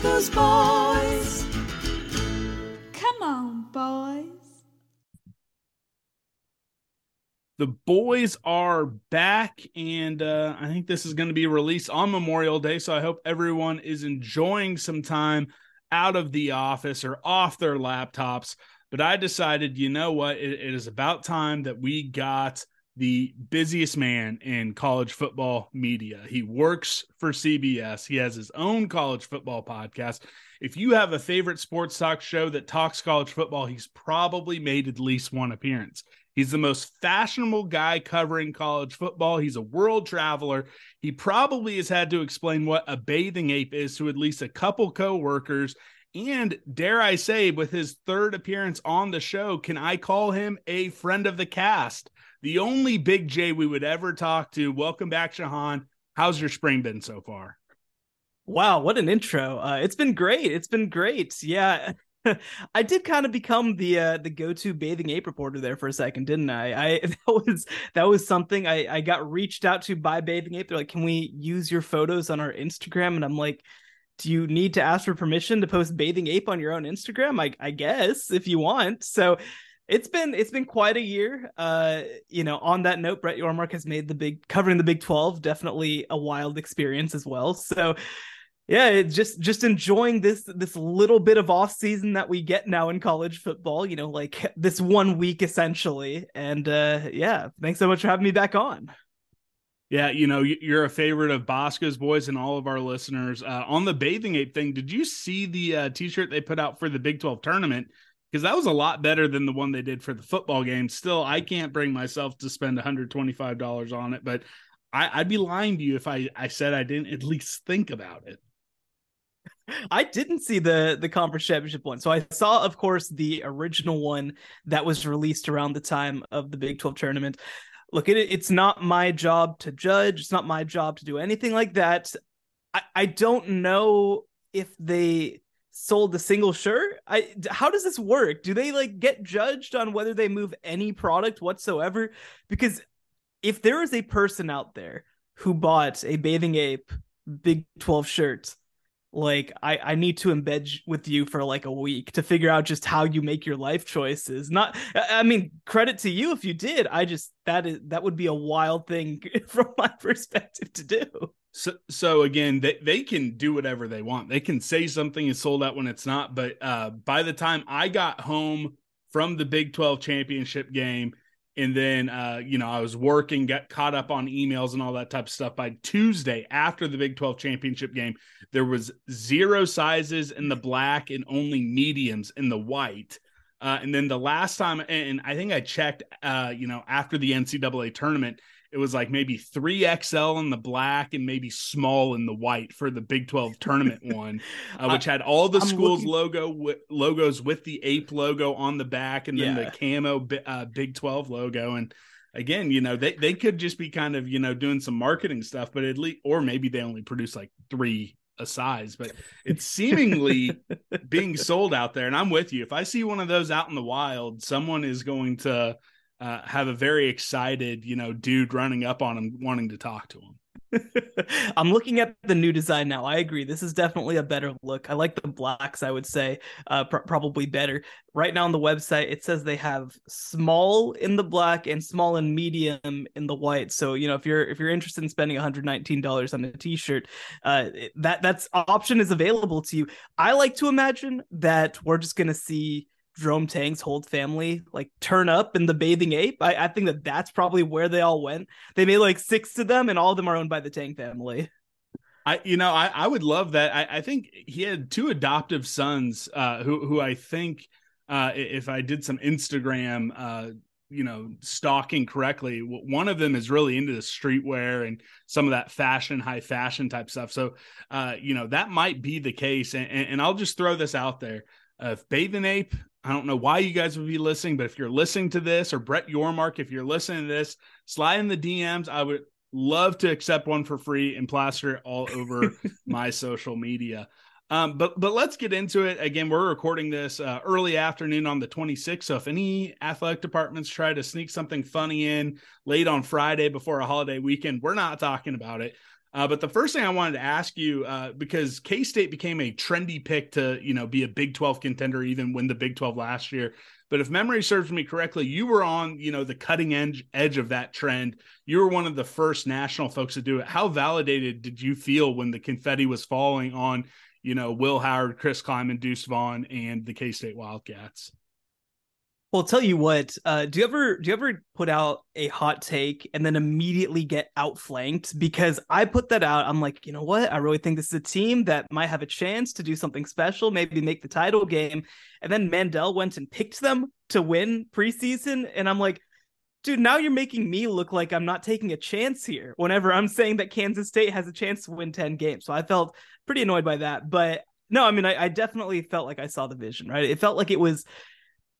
Ooh, boys. Come on, boys. the boys are back and uh, i think this is going to be released on memorial day so i hope everyone is enjoying some time out of the office or off their laptops but i decided you know what it, it is about time that we got the busiest man in college football media he works for cbs he has his own college football podcast if you have a favorite sports talk show that talks college football he's probably made at least one appearance He's the most fashionable guy covering college football. He's a world traveler. He probably has had to explain what a bathing ape is to at least a couple coworkers. And dare I say, with his third appearance on the show, can I call him a friend of the cast? The only Big J we would ever talk to. Welcome back, Shehan. How's your spring been so far? Wow, what an intro. Uh, it's been great. It's been great. Yeah. I did kind of become the uh, the go to bathing ape reporter there for a second, didn't I? I that was that was something I I got reached out to by bathing ape. They're like, "Can we use your photos on our Instagram?" And I'm like, "Do you need to ask for permission to post bathing ape on your own Instagram?" I I guess if you want. So it's been it's been quite a year. Uh, you know, on that note, Brett Yormark has made the big covering the Big Twelve definitely a wild experience as well. So yeah just just enjoying this this little bit of off season that we get now in college football you know like this one week essentially and uh yeah thanks so much for having me back on yeah you know you're a favorite of bosco's boys and all of our listeners uh, on the bathing ape thing did you see the uh, t-shirt they put out for the big 12 tournament because that was a lot better than the one they did for the football game still i can't bring myself to spend $125 on it but I, would be lying to you if I, I said I didn't at least think about it. I didn't see the the conference championship one. So I saw, of course, the original one that was released around the time of the Big 12 tournament. Look, it, it's not my job to judge. It's not my job to do anything like that. I, I don't know if they sold a single shirt. I how does this work? Do they like get judged on whether they move any product whatsoever? Because if there is a person out there who bought a bathing ape Big 12 shirt like I, I need to embed with you for like a week to figure out just how you make your life choices not i mean credit to you if you did i just that is that would be a wild thing from my perspective to do so so again they, they can do whatever they want. They can say something is sold out when it's not but uh by the time i got home from the big 12 championship game and then uh, you know i was working got caught up on emails and all that type of stuff by tuesday after the big 12 championship game there was zero sizes in the black and only mediums in the white. Uh, and then the last time and i think i checked uh, you know after the ncaa tournament it was like maybe 3XL in the black and maybe small in the white for the Big 12 tournament one, uh, which had all the I'm schools' looking... logo w- logos with the ape logo on the back and then yeah. the camo uh, Big 12 logo. And again, you know, they, they could just be kind of, you know, doing some marketing stuff, but at least, or maybe they only produce like three a size, but it's seemingly being sold out there. And I'm with you. If I see one of those out in the wild, someone is going to uh, have a very excited, you know, dude running up on him wanting to talk to him. I'm looking at the new design now. I agree. This is definitely a better look. I like the blacks. I would say uh, pr- probably better. Right now on the website, it says they have small in the black and small and medium in the white. So you know, if you're if you're interested in spending 119 dollars on a t-shirt, uh, that that's option is available to you. I like to imagine that we're just gonna see Jerome Tang's whole family like turn up in the bathing ape. I, I think that that's probably where they all went. They made like six of them, and all of them are owned by the Tang family. I, you know, I, I would love that. I, I think he had two adoptive sons, uh, who, who I think, uh, if I did some Instagram, uh, you know stalking correctly one of them is really into the streetwear and some of that fashion high fashion type stuff so uh you know that might be the case and, and, and i'll just throw this out there uh, if bathing ape i don't know why you guys would be listening but if you're listening to this or brett yormark if you're listening to this slide in the dms i would love to accept one for free and plaster it all over my social media um, but but let's get into it. Again, we're recording this uh, early afternoon on the 26th. So if any athletic departments try to sneak something funny in late on Friday before a holiday weekend, we're not talking about it. Uh, but the first thing I wanted to ask you, uh, because K State became a trendy pick to you know be a Big 12 contender, even win the Big 12 last year. But if memory serves me correctly, you were on you know the cutting edge edge of that trend. You were one of the first national folks to do it. How validated did you feel when the confetti was falling on you know, Will Howard, Chris Klieman, Deuce Vaughn, and the K State Wildcats. Well, tell you what. Uh, do you ever do you ever put out a hot take and then immediately get outflanked? Because I put that out. I'm like, you know what? I really think this is a team that might have a chance to do something special, maybe make the title game. And then Mandel went and picked them to win preseason, and I'm like, dude, now you're making me look like I'm not taking a chance here. Whenever I'm saying that Kansas State has a chance to win ten games, so I felt pretty annoyed by that. But no, I mean, I, I definitely felt like I saw the vision, right? It felt like it was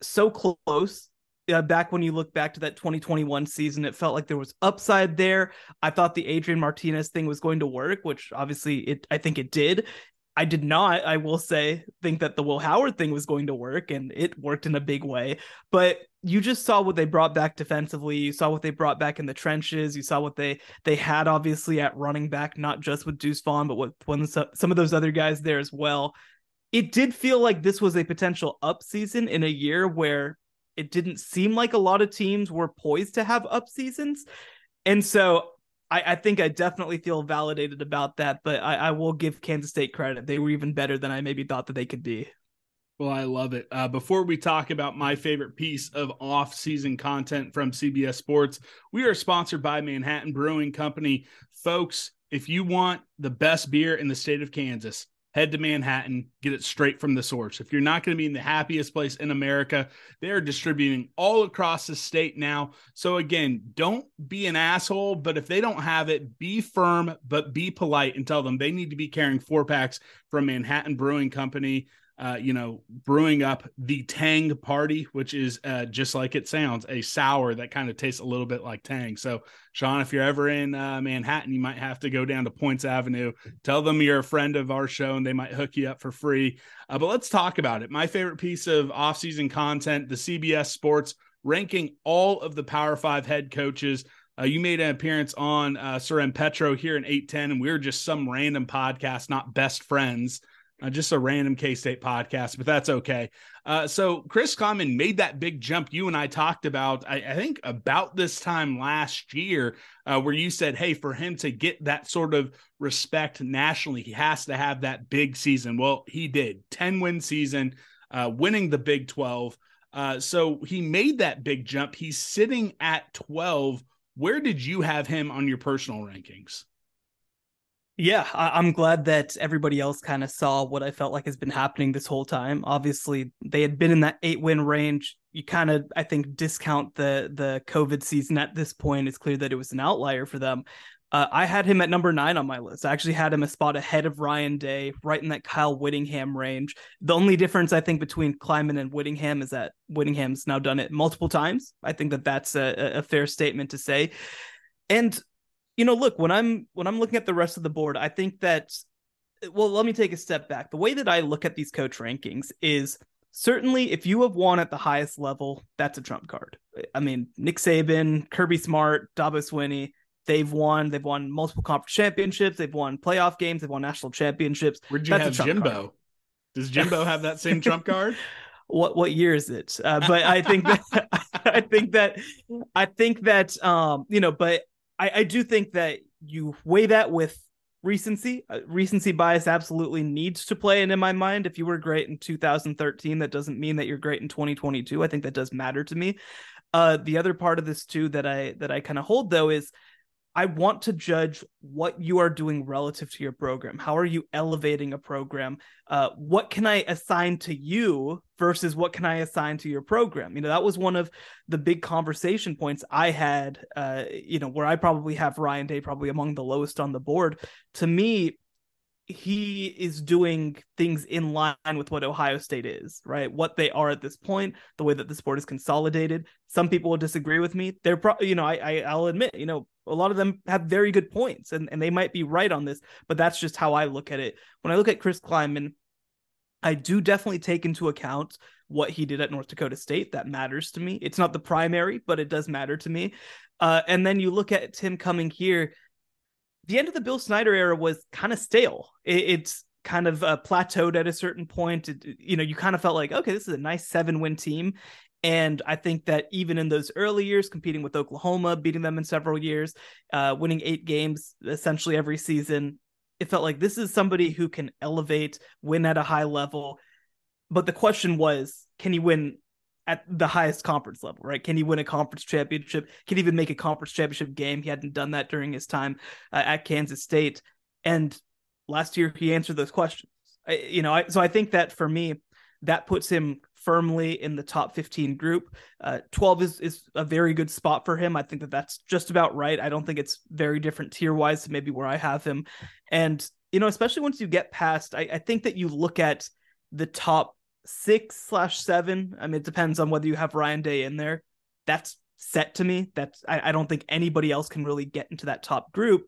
so close. Uh, back when you look back to that 2021 season, it felt like there was upside there. I thought the Adrian Martinez thing was going to work, which obviously it I think it did. I did not, I will say, think that the Will Howard thing was going to work, and it worked in a big way. But you just saw what they brought back defensively. You saw what they brought back in the trenches. You saw what they they had obviously at running back, not just with Deuce Vaughn, but with some of those other guys there as well. It did feel like this was a potential up season in a year where it didn't seem like a lot of teams were poised to have up seasons. And so I, I think I definitely feel validated about that, but I, I will give Kansas State credit. They were even better than I maybe thought that they could be. Well, I love it. Uh, before we talk about my favorite piece of off season content from CBS Sports, we are sponsored by Manhattan Brewing Company. Folks, if you want the best beer in the state of Kansas, head to Manhattan, get it straight from the source. If you're not going to be in the happiest place in America, they are distributing all across the state now. So again, don't be an asshole, but if they don't have it, be firm but be polite and tell them they need to be carrying four packs from Manhattan Brewing Company uh, you know, brewing up the Tang Party, which is uh, just like it sounds, a sour that kind of tastes a little bit like Tang. So, Shehan, if you're ever in uh, Manhattan, you might have to go down to Poyntz Avenue. Tell them you're a friend of our show, and they might hook you up for free. Uh, but let's talk about it. My favorite piece of off-season content: the CBS Sports ranking all of the Power Five head coaches. Uh, you made an appearance on uh, Soren Petro here in 810, and we were just some random podcast, not best friends uh, just a random K State podcast, but that's okay. Uh, so Chris Klieman made that big jump you and I talked about, I, I think about this time last year, uh, where you said, hey, for him to get that sort of respect nationally, he has to have that big season. Well, he did 10 win season, uh, winning the Big 12. Uh, so he made that big jump. He's sitting at 12. Where did you have him on your personal rankings? Yeah, I- am glad that everybody else kind of saw what I felt like has been happening this whole time. Obviously, they had been in that eight win range. You kind of, I think, discount the the COVID season at this point. It's clear that it was an outlier for them. Uh, I had him at number nine on my list. I actually had him a spot ahead of Ryan Day, right in that Kyle Whittingham range. The only difference I think between Klieman and Whittingham is that Whittingham's now done it multiple times. I think that that's a, a fair statement to say. And you know, look, when I'm when I'm looking at the rest of the board, I think that well, let me take a step back. The way that I look at these coach rankings is certainly if you have won at the highest level, that's a trump card. I mean, Nick Saban, Kirby Smart, Dabo Swinney, they've won. They've won multiple conference championships. They've won playoff games. They've won national championships. Where'd you that's have Jimbo? Card. Does Jimbo have that same trump card? what what year is it? Uh, but I think that I think that I think that um you know, but I, I do think that you weigh that with recency. Uh, recency bias absolutely needs to play. And in my mind, if you were great in 2013, that doesn't mean that you're great in 2022. I think that does matter to me. Uh, the other part of this too that I that I kind of hold though is I want to judge what you are doing relative to your program. How are you elevating a program? Uh, what can I assign to you versus what can I assign to your program? You know, that was one of the big conversation points I had, uh, you know, where I probably have Ryan Day probably among the lowest on the board. To me, he is doing things in line with what Ohio State is, right? What they are at this point, the way that the sport is consolidated. Some people will disagree with me. They're probably, you know, I, I I'll admit, you know, a lot of them have very good points and, and they might be right on this, but that's just how I look at it. When I look at Chris Klieman, I do definitely take into account what he did at North Dakota State. That matters to me. It's not the primary, but it does matter to me. Uh, and then you look at Tim coming here the end of the Bill Snyder era was kind of stale. It, it's kind of uh, plateaued at a certain point. It, you know, you kind of felt like, okay, this is a nice seven win team. And I think that even in those early years, competing with Oklahoma, beating them in several years, uh, winning eight games essentially every season, it felt like this is somebody who can elevate, win at a high level. But the question was, can he win at the highest conference level, right? Can he win a conference championship? Can he even make a conference championship game? He hadn't done that during his time uh, at Kansas State. And last year, he answered those questions. I, you know, I, so I think that for me, that puts him firmly in the top 15 group. Uh, 12 is, is a very good spot for him. I think that that's just about right. I don't think it's very different tier wise to maybe where I have him. And, you know, especially once you get past, I, I think that you look at the top six slash seven. I mean, it depends on whether you have Ryan Day in there. That's set to me. That's I, I don't think anybody else can really get into that top group.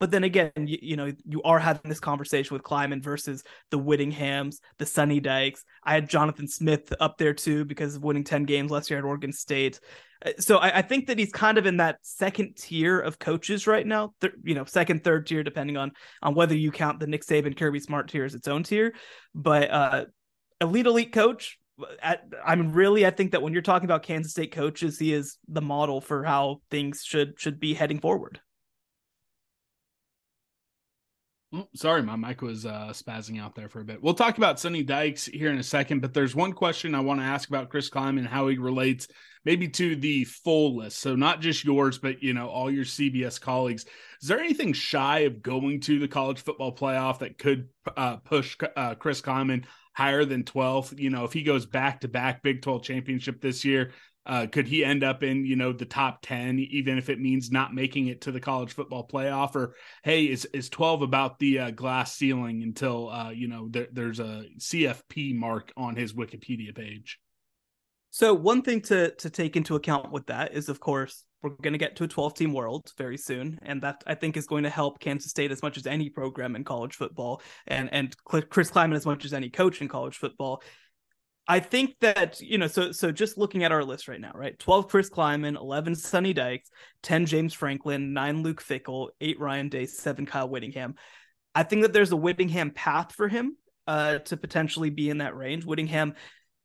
But then again, you, you, know, you are having this conversation with Klieman versus the Whittinghams, the Sonny Dykes. I had Jonathan Smith up there too because of winning 10 games last year at Oregon State. Uh, so I, I think that he's kind of in that second tier of coaches right now. Th- you know, second, third tier, depending on on whether you count the Nick Saban, Kirby Smart tier as its own tier. But uh, elite elite coach. At, I mean, really, I think that when you're talking about Kansas State coaches, he is the model for how things should should be heading forward. Oh, sorry, my mic was uh, spazzing out there for a bit. We'll talk about Sonny Dykes here in a second, but there's one question I want to ask about Chris Klieman and how he relates maybe to the full list. So not just yours, but you know all your CBS colleagues. Is there anything shy of going to the college football playoff that could uh, push uh, Chris Klieman higher than 12th. You know, if he goes back to back Big 12 championship this year, uh, could he end up in you know the top 10 even if it means not making it to the college football playoff? Or hey is is 12 about the uh, glass ceiling until uh, you know there, there's a cfp mark on his wikipedia page? So one thing to to take into account with that is of course we're going to get to a 12 team world very soon and that i think is going to help kansas state as much as any program in college football and and chris klieman as much as any coach in college football i think that you know so so just looking at our list right now right 12 chris klieman 11 sonny dykes 10 james franklin 9 luke Fickell, 8 ryan day 7 kyle whittingham i think that there's a whittingham path for him uh, to potentially be in that range. Whittingham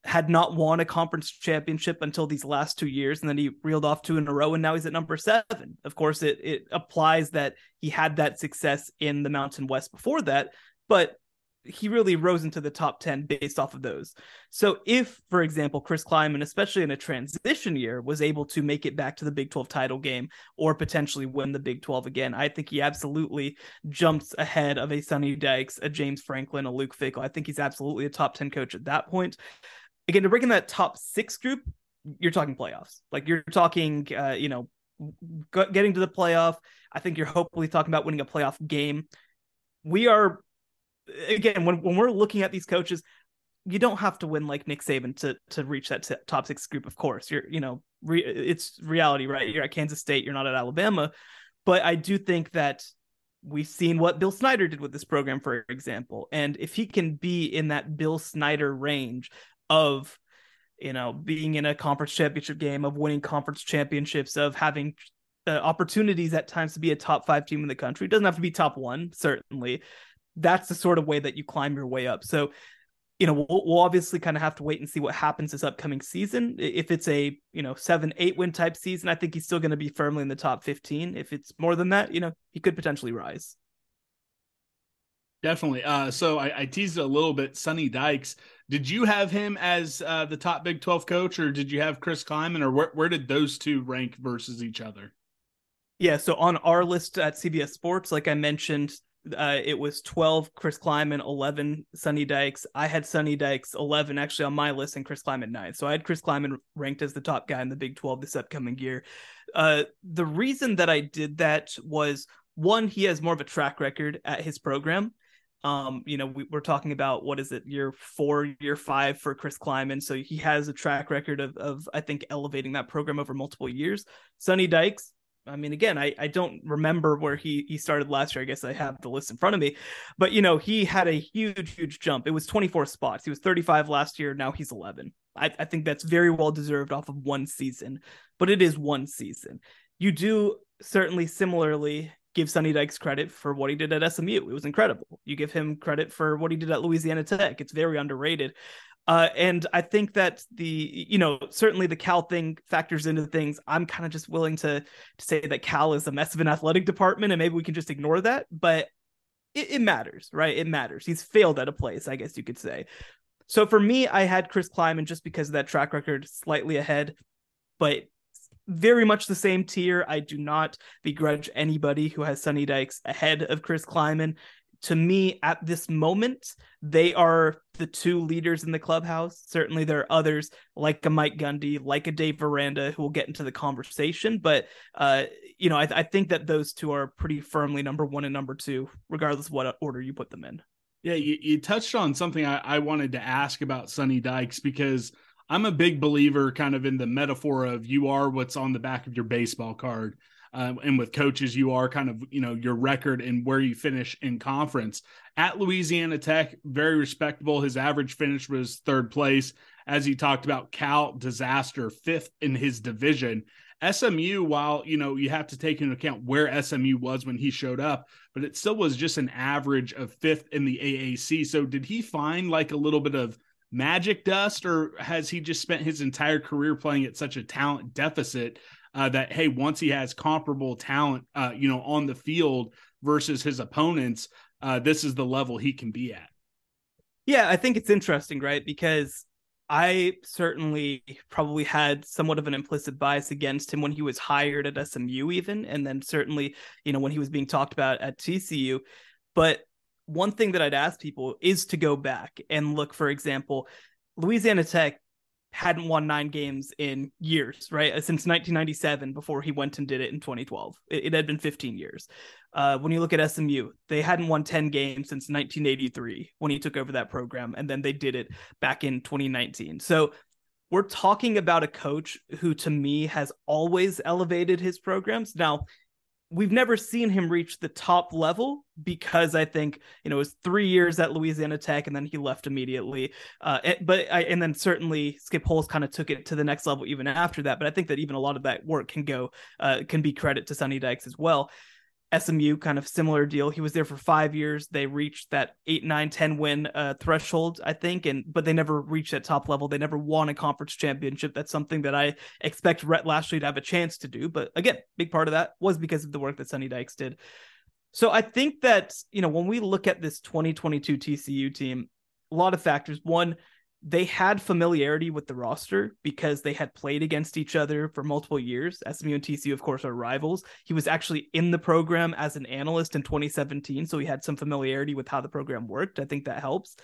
had not won a conference championship until these last two years, and then he reeled off two in a row, and now he's at number seven. Of course, it it applies that he had that success in the Mountain West before that, but he really rose into the top 10 based off of those. So if, for example, Chris Klieman, especially in a transition year, was able to make it back to the Big 12 title game or potentially win the Big 12 again, I think he absolutely jumps ahead of a Sonny Dykes, a James Franklin, a Luke Fickell. I think he's absolutely a top 10 coach at that point again to break in that top six group, you're talking playoffs. Like you're talking, uh, you know, getting to the playoff. I think you're hopefully talking about winning a playoff game. We are again when when we're looking at these coaches, you don't have to win like Nick Saban to to reach that t- top six group. Of course, you're you know re- it's reality, right? You're at Kansas State, you're not at Alabama, but I do think that we've seen what Bill Snyder did with this program, for example, and if he can be in that Bill Snyder range of you know being in a conference championship game of winning conference championships of having uh, opportunities at times to be a top five team in the country it doesn't have to be top one certainly that's the sort of way that you climb your way up so you know we'll, we'll obviously kind of have to wait and see what happens this upcoming season if it's a you know seven eight win type season i think he's still going to be firmly in the top 15 if it's more than that you know he could potentially rise Definitely. Uh, so I, I, teased a little bit. Sonny Dykes. Did you have him as uh, the top Big Twelve coach, or did you have Chris Klieman, or where, where did those two rank versus each other? Yeah, so on our list at CBS Sports, like I mentioned, uh, it was 12 Chris Klieman, 11 Sonny Dykes. I had Sonny Dykes 11 actually on my list and Chris Klieman 9. So I had Chris Klieman ranked as the top guy in the Big 12 this upcoming year. Uh, the reason that I did that was one, he has more of a track record at his program. Um, you know, we, are talking about what is it, year four, year five for Chris Klieman. So he has a track record of, of I think, elevating that program over multiple years. Sonny Dykes, I mean, again, I, I don't remember where he he started last year. I guess I have the list in front of me, but you know, he had a huge, huge jump. It was 24 spots. He was 35 last year. Now he's 11. I, I think that's very well deserved off of one season, but it is one season. You do certainly similarly give Sonny Dykes credit for what he did at SMU. It was incredible. You give him credit for what he did at Louisiana Tech. It's very underrated. Uh, and I think that the, you know, certainly the Cal thing factors into things. I'm kind of just willing to, to say that Cal is a mess of an athletic department and maybe we can just ignore that. But it, it matters, right? It matters. He's failed at a place, I guess you could say. So for me, I had Chris Klieman just because of that track record slightly ahead, but very much the same tier. I do not begrudge anybody who has Sonny Dykes ahead of Chris Klieman to me at this moment they are the two leaders in the clubhouse. Certainly there are others like a mike gundy like a dave aranda who will get into the conversation. But uh you know I, I think that those two are pretty firmly number one and number two regardless of what order you put them in. Yeah you, you touched on something I, I wanted to ask about sonny dykes because i'm a big believer kind of in the metaphor of you are what's on the back of your baseball card uh, and with coaches, you are kind of you know your record and where you finish in conference. At Louisiana Tech, very respectable. His average finish was third place. As he talked about, Cal disaster, fifth in his division. SMU, while you know you have to take into account where SMU was when he showed up, but it still was just an average of fifth in the AAC. So did he find like a little bit of magic dust, or has he just spent his entire career playing at such a talent deficit uh, that hey, once he has comparable talent, uh, you know, on the field versus his opponents, uh, this is the level he can be at. Yeah, I think it's interesting, right? Because I certainly probably had somewhat of an implicit bias against him when he was hired at SMU, even, and then certainly, you know, when he was being talked about at TCU. But one thing that I'd ask people is to go back and look, for example, Louisiana Tech hadn't won nine games in years, right? Since 1997, before he went and did it in 2012. It, it had been 15 years. Uh, when you look at SMU, they hadn't won 10 games since 1983 when he took over that program, and then they did it back in 2019. So we're talking about a coach who, to me, has always elevated his programs. Now, we've never seen him reach the top level because I think you know it was three years at Louisiana Tech and then he left immediately. Uh, but I, and then certainly Skip Holtz kind of took it to the next level even after that. But I think that even a lot of that work can go uh, can be credit to Sonny Dykes as well. SMU, kind of similar deal. He was there for five years. They reached that eight, nine, 10 win uh, threshold, I think, and but they never reached that top level. They never won a conference championship. That's something that I expect Rhett Lashlee to have a chance to do. But again, big part of that was because of the work that Sonny Dykes did. So I think that, you know, when we look at this 2022 TCU team, a lot of factors. One, they had familiarity with the roster because they had played against each other for multiple years. SMU and TCU, of course, are rivals. He was actually in the program as an analyst in 2017, so he had some familiarity with how the program worked. I think that helps.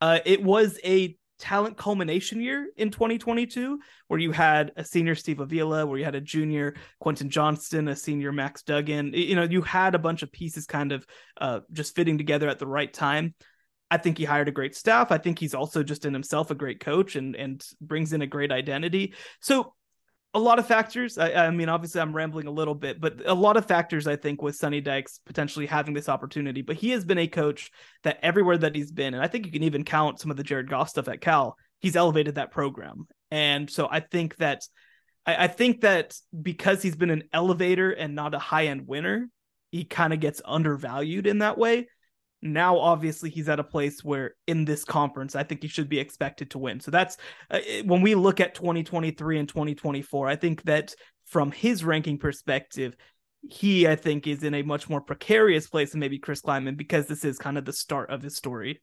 Uh, it was a talent culmination year in 2022, where you had a senior Steve Avila, where you had a junior Quentin Johnston, a senior Max Duggan. You know, you had a bunch of pieces kind of uh, just fitting together at the right time. I think he hired a great staff. I think he's also just in himself a great coach and and brings in a great identity. So a lot of factors. I, I, mean, obviously, I'm rambling a little bit, but a lot of factors, I think, with Sonny Dykes potentially having this opportunity. But he has been a coach that everywhere that he's been, and I think you can even count some of the Jared Goff stuff at Cal, he's elevated that program. And so I think that, I, I think that because he's been an elevator and not a high end winner, he kind of gets undervalued in that way. Now, obviously, he's at a place where in this conference, I think he should be expected to win. So that's uh, when we look at 2023 and 2024, I think that from his ranking perspective, he, I think, is in a much more precarious place than maybe Chris Klieman because this is kind of the start of his story.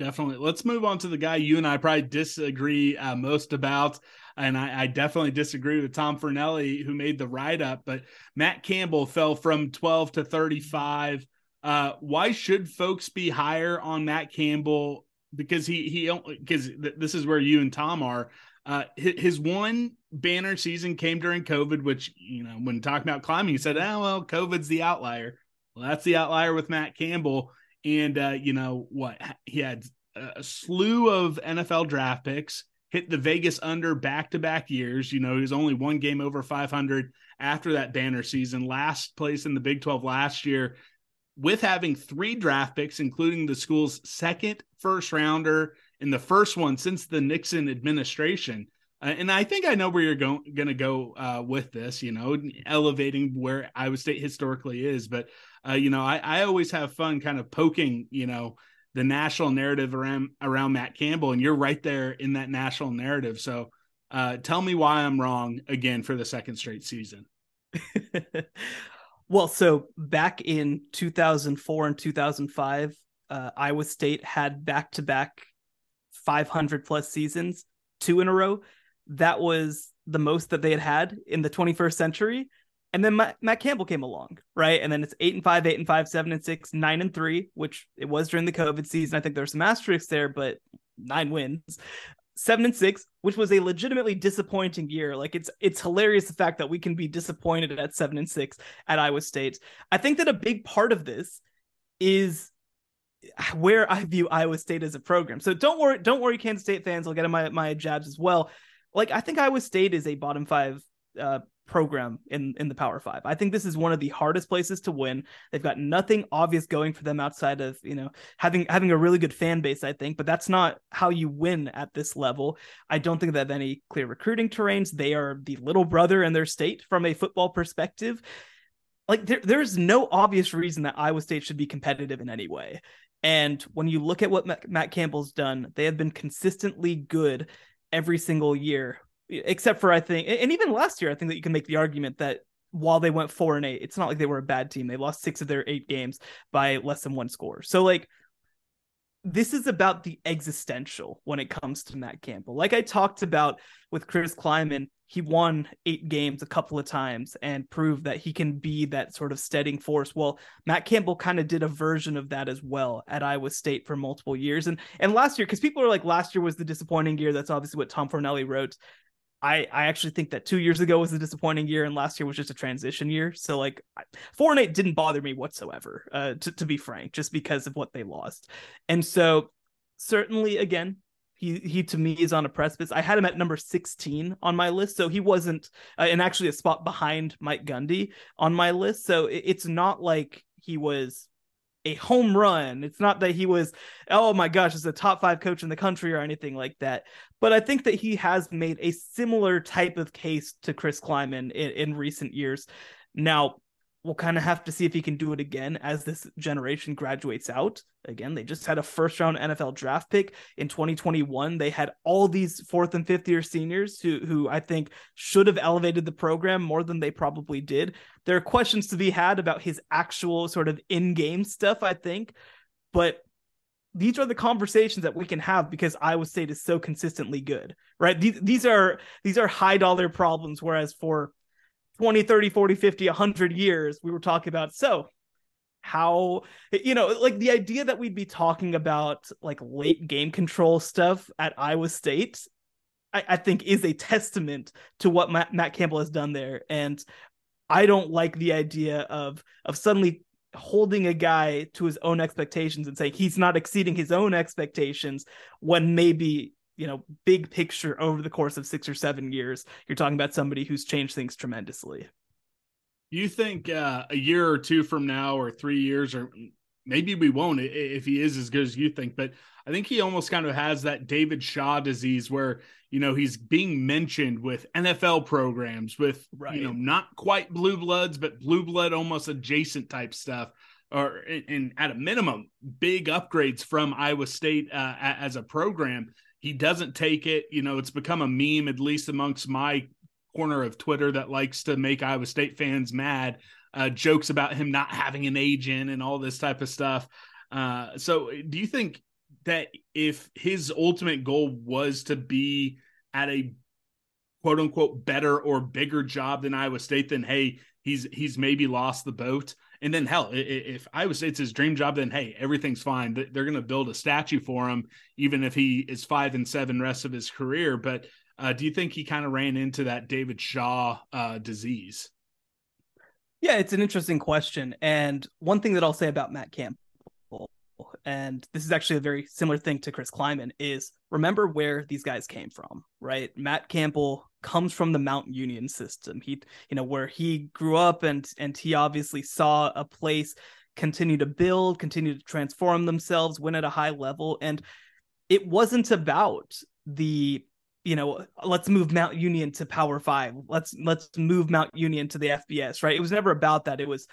definitely. Let's move on to the guy you and I probably disagree uh, most about. And I, I, definitely disagree with Tom Fornelli, who made the write up. But Matt Campbell fell from 12 to 35. Uh, why should folks be higher on Matt Campbell? Because he, he, because this is where you and Tom are. Uh, his one banner season came during COVID, which, you know, when talking about climbing, he said, oh, well, COVID's the outlier. Well, that's the outlier with Matt Campbell. And, uh, you know, what? He had a slew of NFL draft picks, hit the Vegas under back to back years. You know, he was only one game over 500 after that banner season, last place in the Big 12 last year, with having three draft picks, including the school's second first rounder in the first one since the Nixon administration. Uh, and I think I know where you're going to go uh, with this, you know, elevating where Iowa State historically is. But, uh, you know, I, I always have fun kind of poking, you know, the national narrative around around Matt Campbell, and you're right there in that national narrative. So, uh, tell me why I'm wrong again for the second straight season. well, so back in 2004 and 2005, uh, Iowa State had back to back 500 plus seasons, two in a row. That was the most that they had had in the 21st century. And then Matt, Matt, Campbell came along, right? And then it's eight and five, eight and five, seven and six, nine and three, which it was during the COVID season. I think there's some asterisks there, but nine wins. Seven and six, which was a legitimately disappointing year. Like it's it's hilarious the fact that we can be disappointed at seven and six at Iowa State. I think that a big part of this is where I view Iowa State as a program. So don't worry, don't worry, Kansas State fans. I'll get in my my jabs as well. Like I think Iowa State is a bottom five uh, program in in the Power Five. I think this is one of the hardest places to win. They've got nothing obvious going for them outside of you know having having a really good fan base. I think, but that's not how you win at this level. I don't think they have any clear recruiting terrains. They are the little brother in their state from a football perspective. Like there, there's no obvious reason that Iowa State should be competitive in any way. And when you look at what Matt Campbell's done, they have been consistently good every single year except for I think, and even last year, I think that you can make the argument that while they went four and eight, it's not like they were a bad team. They lost six of their eight games by less than one score. So like this is about the existential when it comes to Matt Campbell. Like I talked about with Chris Klieman, he won eight games a couple of times and proved that he can be that sort of steadying force. Well, Matt Campbell kind of did a version of that as well at Iowa State for multiple years. And and last year, because people are like, last year was the disappointing year. That's obviously what Tom Fornelli wrote. I, I actually think that two years ago was a disappointing year and last year was just a transition year. So like four and eight didn't bother me whatsoever, uh, to, to be frank, just because of what they lost. And so certainly again, he he to me is on a precipice. I had him at number 16 on my list, so he wasn't, uh, and actually a spot behind Mike Gundy on my list. So it, it's not like he was a home run. It's not that he was, oh my gosh, is a top five coach in the country or anything like that. But I think that he has made a similar type of case to Chris Klieman in, in recent years. Now, we'll kind of have to see if he can do it again as this generation graduates out. Again, they just had a first round NFL draft pick in 2021. They had all these fourth and fifth year seniors who who I think should have elevated the program more than they probably did. There are questions to be had about his actual sort of in-game stuff, I think, but these are the conversations that we can have because Iowa State is so consistently good, right? These, these are these are high dollar problems whereas for 20, 30, 40, 50, 100 years, we were talking about. So how you know like the idea that we'd be talking about like late game control stuff at Iowa State I, I think is a testament to what Matt, Matt Campbell has done there. And I don't like the idea of of suddenly holding a guy to his own expectations and saying he's not exceeding his own expectations when maybe you know, big picture over the course of six or seven years, you're talking about somebody who's changed things tremendously. You think uh, a year or two from now, or three years, or maybe we won't if he is as good as you think, but I think he almost kind of has that David Shaw disease where, you know, he's being mentioned with NFL programs, with, right. you know, not quite blue bloods, but blue blood almost adjacent type stuff or and at a minimum big upgrades from Iowa State uh, as a program he doesn't take it. You know, it's become a meme, at least amongst my corner of Twitter that likes to make Iowa State fans mad. Uh, jokes about him not having an agent and all this type of stuff. Uh, so, do you think that if his ultimate goal was to be at a quote unquote better or bigger job than Iowa State, then hey, he's he's maybe lost the boat. And then hell, if I was, it's his dream job, then hey, everything's fine. They're going to build a statue for him, even if he is five and seven rest of his career. But uh, do you think he kind of ran into that David Shaw uh, disease? Yeah, it's an interesting question. And one thing that I'll say about Matt Campbell, and this is actually a very similar thing to Chris Klieman, is remember where these guys came from, right? Matt Campbell comes from the Mount Union system. He, you know, where he grew up and and he obviously saw a place continue to build, continue to transform themselves, win at a high level. And it wasn't about the you know, let's move Mount Union to Power Five. Let's let's move Mount Union to the FBS. Right? It was never about that. It was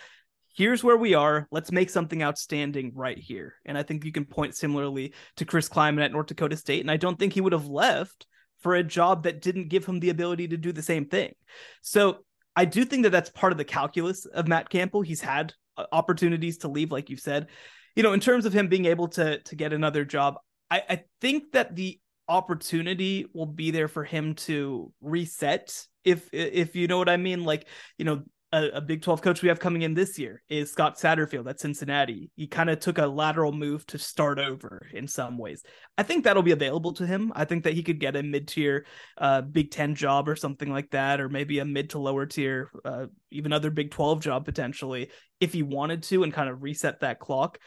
here's where we are. Let's make something outstanding right here. And I think you can point similarly to Chris Klieman at North Dakota State. And I don't think he would have left for a job that didn't give him the ability to do the same thing. So I do think that that's part of the calculus of Matt Campbell. He's had uh, opportunities to leave, like you said. You know, in terms of him being able to to get another job, I, I think that the opportunity will be there for him to reset if if you know what I mean like you know a, a, Big 12 coach we have coming in this year is Scott Satterfield at Cincinnati. He kind of took a lateral move to start over in some ways. I think that'll be available to him. I think that he could get a mid tier uh, Big 10 job or something like that, or maybe a mid to lower tier, uh, even other Big 12 job potentially if he wanted to and kind of reset that clock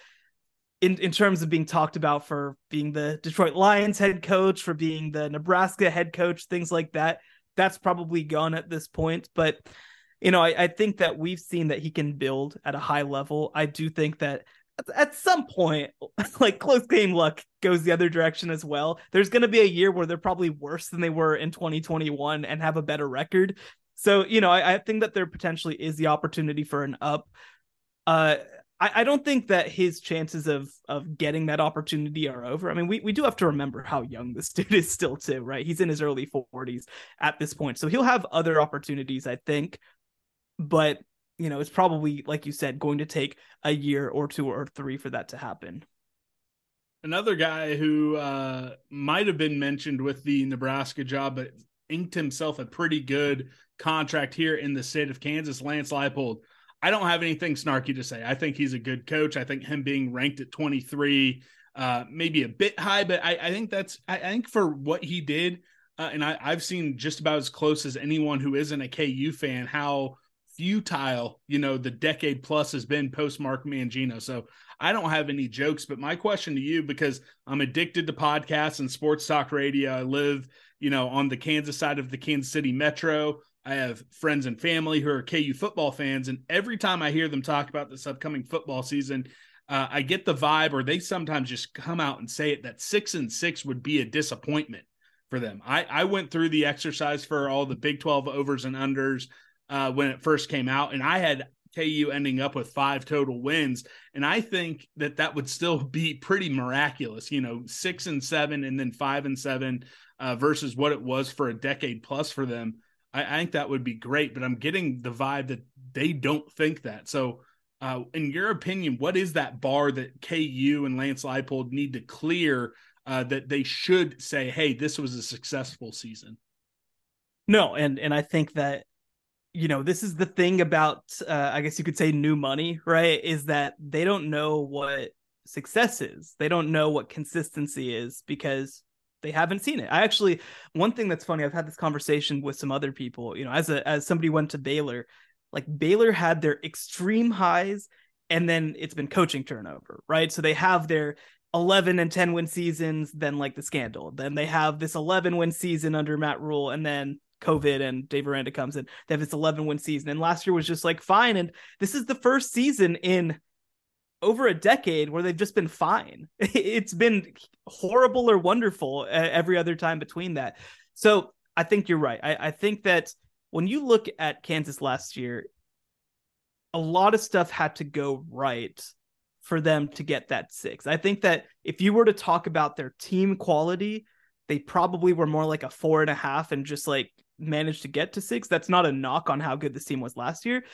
in, in terms of being talked about for being the Detroit Lions head coach, for being the Nebraska head coach, things like that, that's probably gone at this point. But, you know, I, I think that we've seen that he can build at a high level. I do think that at some point, like close game luck goes the other direction as well. There's going to be a year where they're probably worse than they were in 2021 and have a better record. So, you know, I, I think that there potentially is the opportunity for an up. Uh, I, I don't think that his chances of of getting that opportunity are over. I mean, we, we do have to remember how young this dude is still too, right? He's in his early 40s at this point. So he'll have other opportunities, I think. But, you know, it's probably, like you said, going to take a year or two or three for that to happen. Another guy who uh, might have been mentioned with the Nebraska job, but inked himself a pretty good contract here in the state of Kansas, Lance Leipold I don't have anything snarky to say. I think he's a good coach. I think him being ranked at 23, uh, maybe a bit high, but I, I think that's, I, I, think for what he did, uh, and I, I've seen just about as close as anyone who isn't a KU fan how futile, you know, the decade plus has been post Mark Mangino. So I don't have any jokes, but my question to you, because I'm addicted to podcasts and sports talk radio, I live, you know, on the Kansas side of the Kansas City Metro. I have friends and family who are KU football fans, and every time I hear them talk about this upcoming football season, uh, I get the vibe, or they sometimes just come out and say it that six and six would be a disappointment for them. I, I went through the exercise for all the Big 12 overs and unders uh, when it first came out, and I had KU ending up with five total wins. And I think that that would still be pretty miraculous, you know, six and seven and then five and seven uh, versus what it was for a decade plus for them. I, I think that would be great, but I'm getting the vibe that they don't think that. So, uh, in your opinion, what is that bar that KU and Lance Leipold need to clear uh, that they should say, "Hey, this was a successful season"? No, and and I think that you know this is the thing about uh, I guess you could say new money, right? Is that they don't know what success is. They don't know what consistency is because they haven't seen it. I actually one thing that's funny, I've had this conversation with some other people, you know, as a as somebody went to Baylor, like Baylor had their extreme highs and then it's been coaching turnover, right? So they have their 11 and 10 win seasons, then like the scandal. Then they have this 11 win season under Matt Rhule and then COVID and Dave Aranda comes in. They have this 11 win season. And last year was just like fine. And this is the first season in over a decade where they've just been fine. It's been horrible or wonderful every other time between that. So I think you're right. I, I think that when you look at Kansas last year, a lot of stuff had to go right for them to get that six. I think that if you were to talk about their team quality, they probably were more like a four and a half and just like managed to get to six. That's not a knock on how good this team was last year.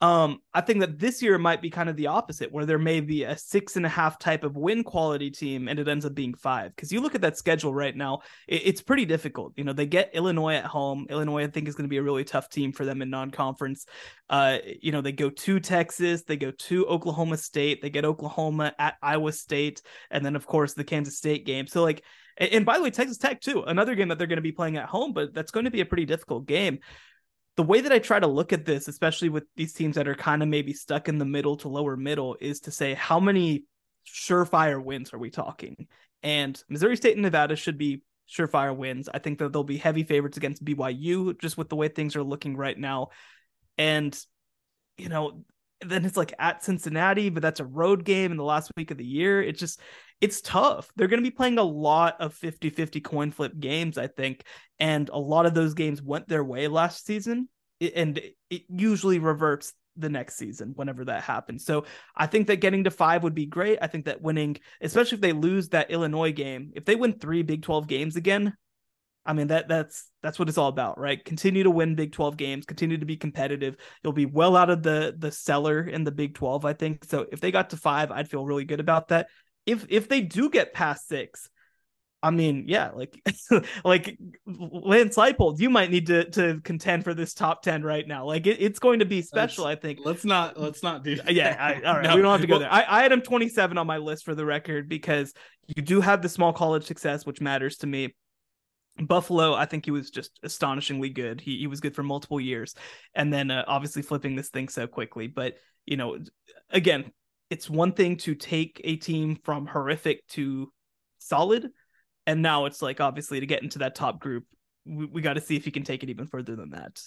Um, I think that this year might be kind of the opposite, where there may be a six and a half type of win quality team, and it ends up being five. Because you look at that schedule right now, it, it's pretty difficult. You know, they get Illinois at home. Illinois, I think, is going to be a really tough team for them in non-conference. Uh, you know, they go to Texas, they go to Oklahoma State, they get Oklahoma at Iowa State, and then of course the Kansas State game. So like, and by the way, Texas Tech too, another game that they're going to be playing at home, but that's going to be a pretty difficult game the way that I try to look at this, especially with these teams that are kind of maybe stuck in the middle to lower middle, is to say how many surefire wins are we talking? And Missouri State and Nevada should be surefire wins. I think that they'll be heavy favorites against BYU just with the way things are looking right now. And, you know, then it's like at Cincinnati, but that's a road game in the last week of the year. It's just, it's tough. They're going to be playing a lot of 50 50 coin flip games, I think. And a lot of those games went their way last season. And it usually reverts the next season whenever that happens. So I think that getting to five would be great. I think that winning, especially if they lose that Illinois game, if they win three Big 12 games again, I mean that that's that's what it's all about, right? Continue to win Big 12 games, continue to be competitive. You'll be well out of the the cellar in the Big 12, I think. So if they got to 5, I'd feel really good about that if if they do get past six, I mean, yeah, like like Lance Leipold, you might need to to contend for this top ten right now. Like it, it's going to be special, let's, I think. Let's not let's not do. That. Yeah, I, all right, no. we don't have to go there. I, I had him twenty seven on my list for the record because you do have the small college success, which matters to me. Buffalo, I think he was just astonishingly good. He he was good for multiple years, and then uh, obviously flipping this thing so quickly. But you know, again, it's one thing to take a team from horrific to solid and now it's like obviously to get into that top group we, we got to see if he can take it even further than that.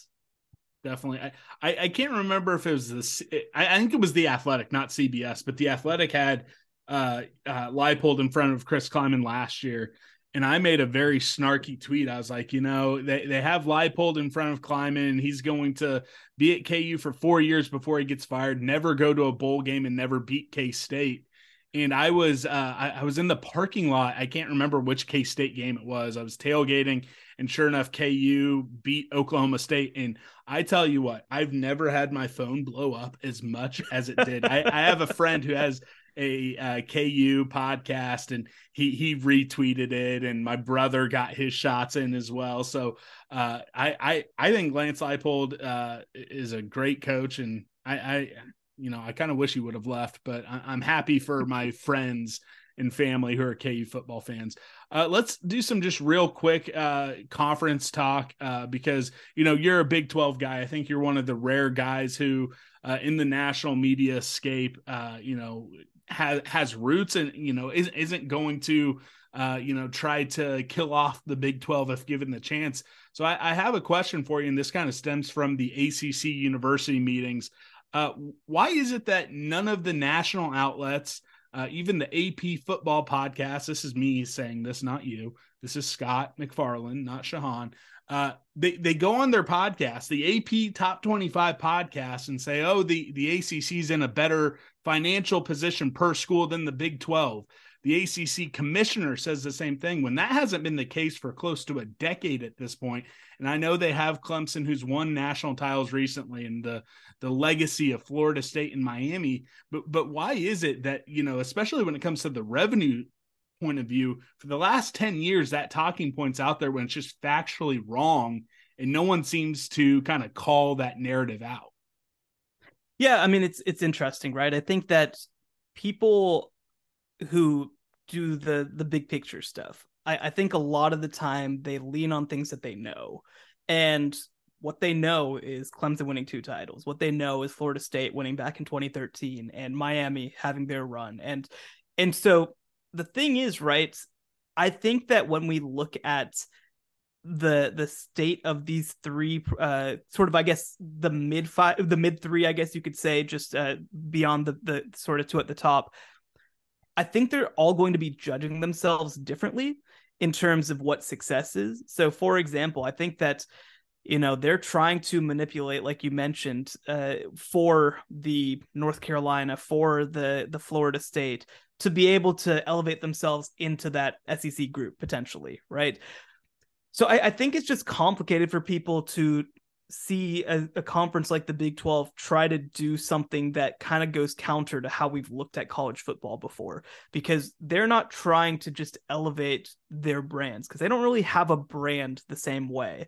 Definitely. I, I, I can't remember if it was this I, think it was the athletic not cbs but the athletic had uh uh Leipold in front of chris klieman last year and I made a very snarky tweet. I was like, you know, they, they have Leipold in front of Klieman, and he's going to be at KU for four years before he gets fired, never go to a bowl game, and never beat K State. And I was uh, I, I, was in the parking lot. I can't remember which K State game it was. I was tailgating, and sure enough, KU beat Oklahoma State. And I tell you what, I've never had my phone blow up as much as it did. I, I have a friend who has a uh, KU podcast, and he he retweeted it, and my brother got his shots in as well. So uh, I I I think Lance Leipold uh, is a great coach, and I I you know I kind of wish he would have left, but I, am happy for my friends and family who are KU football fans. Uh, let's do some just real quick uh, conference talk uh, because you know you're a Big 12 guy. I think you're one of the rare guys who uh, in the national media scape, uh, you know, has has roots and you know isn't isn't going to uh, you know try to kill off the Big Twelve if given the chance. So I, I have a question for you, and this kind of stems from the ACC university meetings. Uh, why is it that none of the national outlets, uh, even the AP football podcast, this is me saying this, not you. This is Scott McFarland, not Shehan. Uh, they they go on their podcast, the AP Top 25 podcast, and say, "Oh, the the ACC is in a better financial position per school than the Big 12." The ACC commissioner says the same thing when that hasn't been the case for close to a decade at this point. And I know they have Clemson, who's won national titles recently, and the the legacy of Florida State and Miami. But but why is it that you know, especially when it comes to the revenue point of view, for the last 10 years, that talking point's out there when it's just factually wrong. And no one seems to kind of call that narrative out. Yeah, I mean it's it's interesting, right? I think that people who do the the big picture stuff, I, I think a lot of the time they lean on things that they know. And what they know is Clemson winning two titles. What they know is Florida State winning back in 2013 and Miami having their run. And and so the thing is, right? I think that when we look at the the state of these three uh sort of i guess the mid five the mid three i guess you could say just uh beyond the the sort of two at the top i think they're all going to be judging themselves differently in terms of what success is so for example i think that you know they're trying to manipulate like you mentioned uh for the north carolina for the the florida state to be able to elevate themselves into that SEC group potentially, right? So I, I think it's just complicated for people to see a, a, conference like the Big 12 try to do something that kind of goes counter to how we've looked at college football before because they're not trying to just elevate their brands because they don't really have a brand the same way.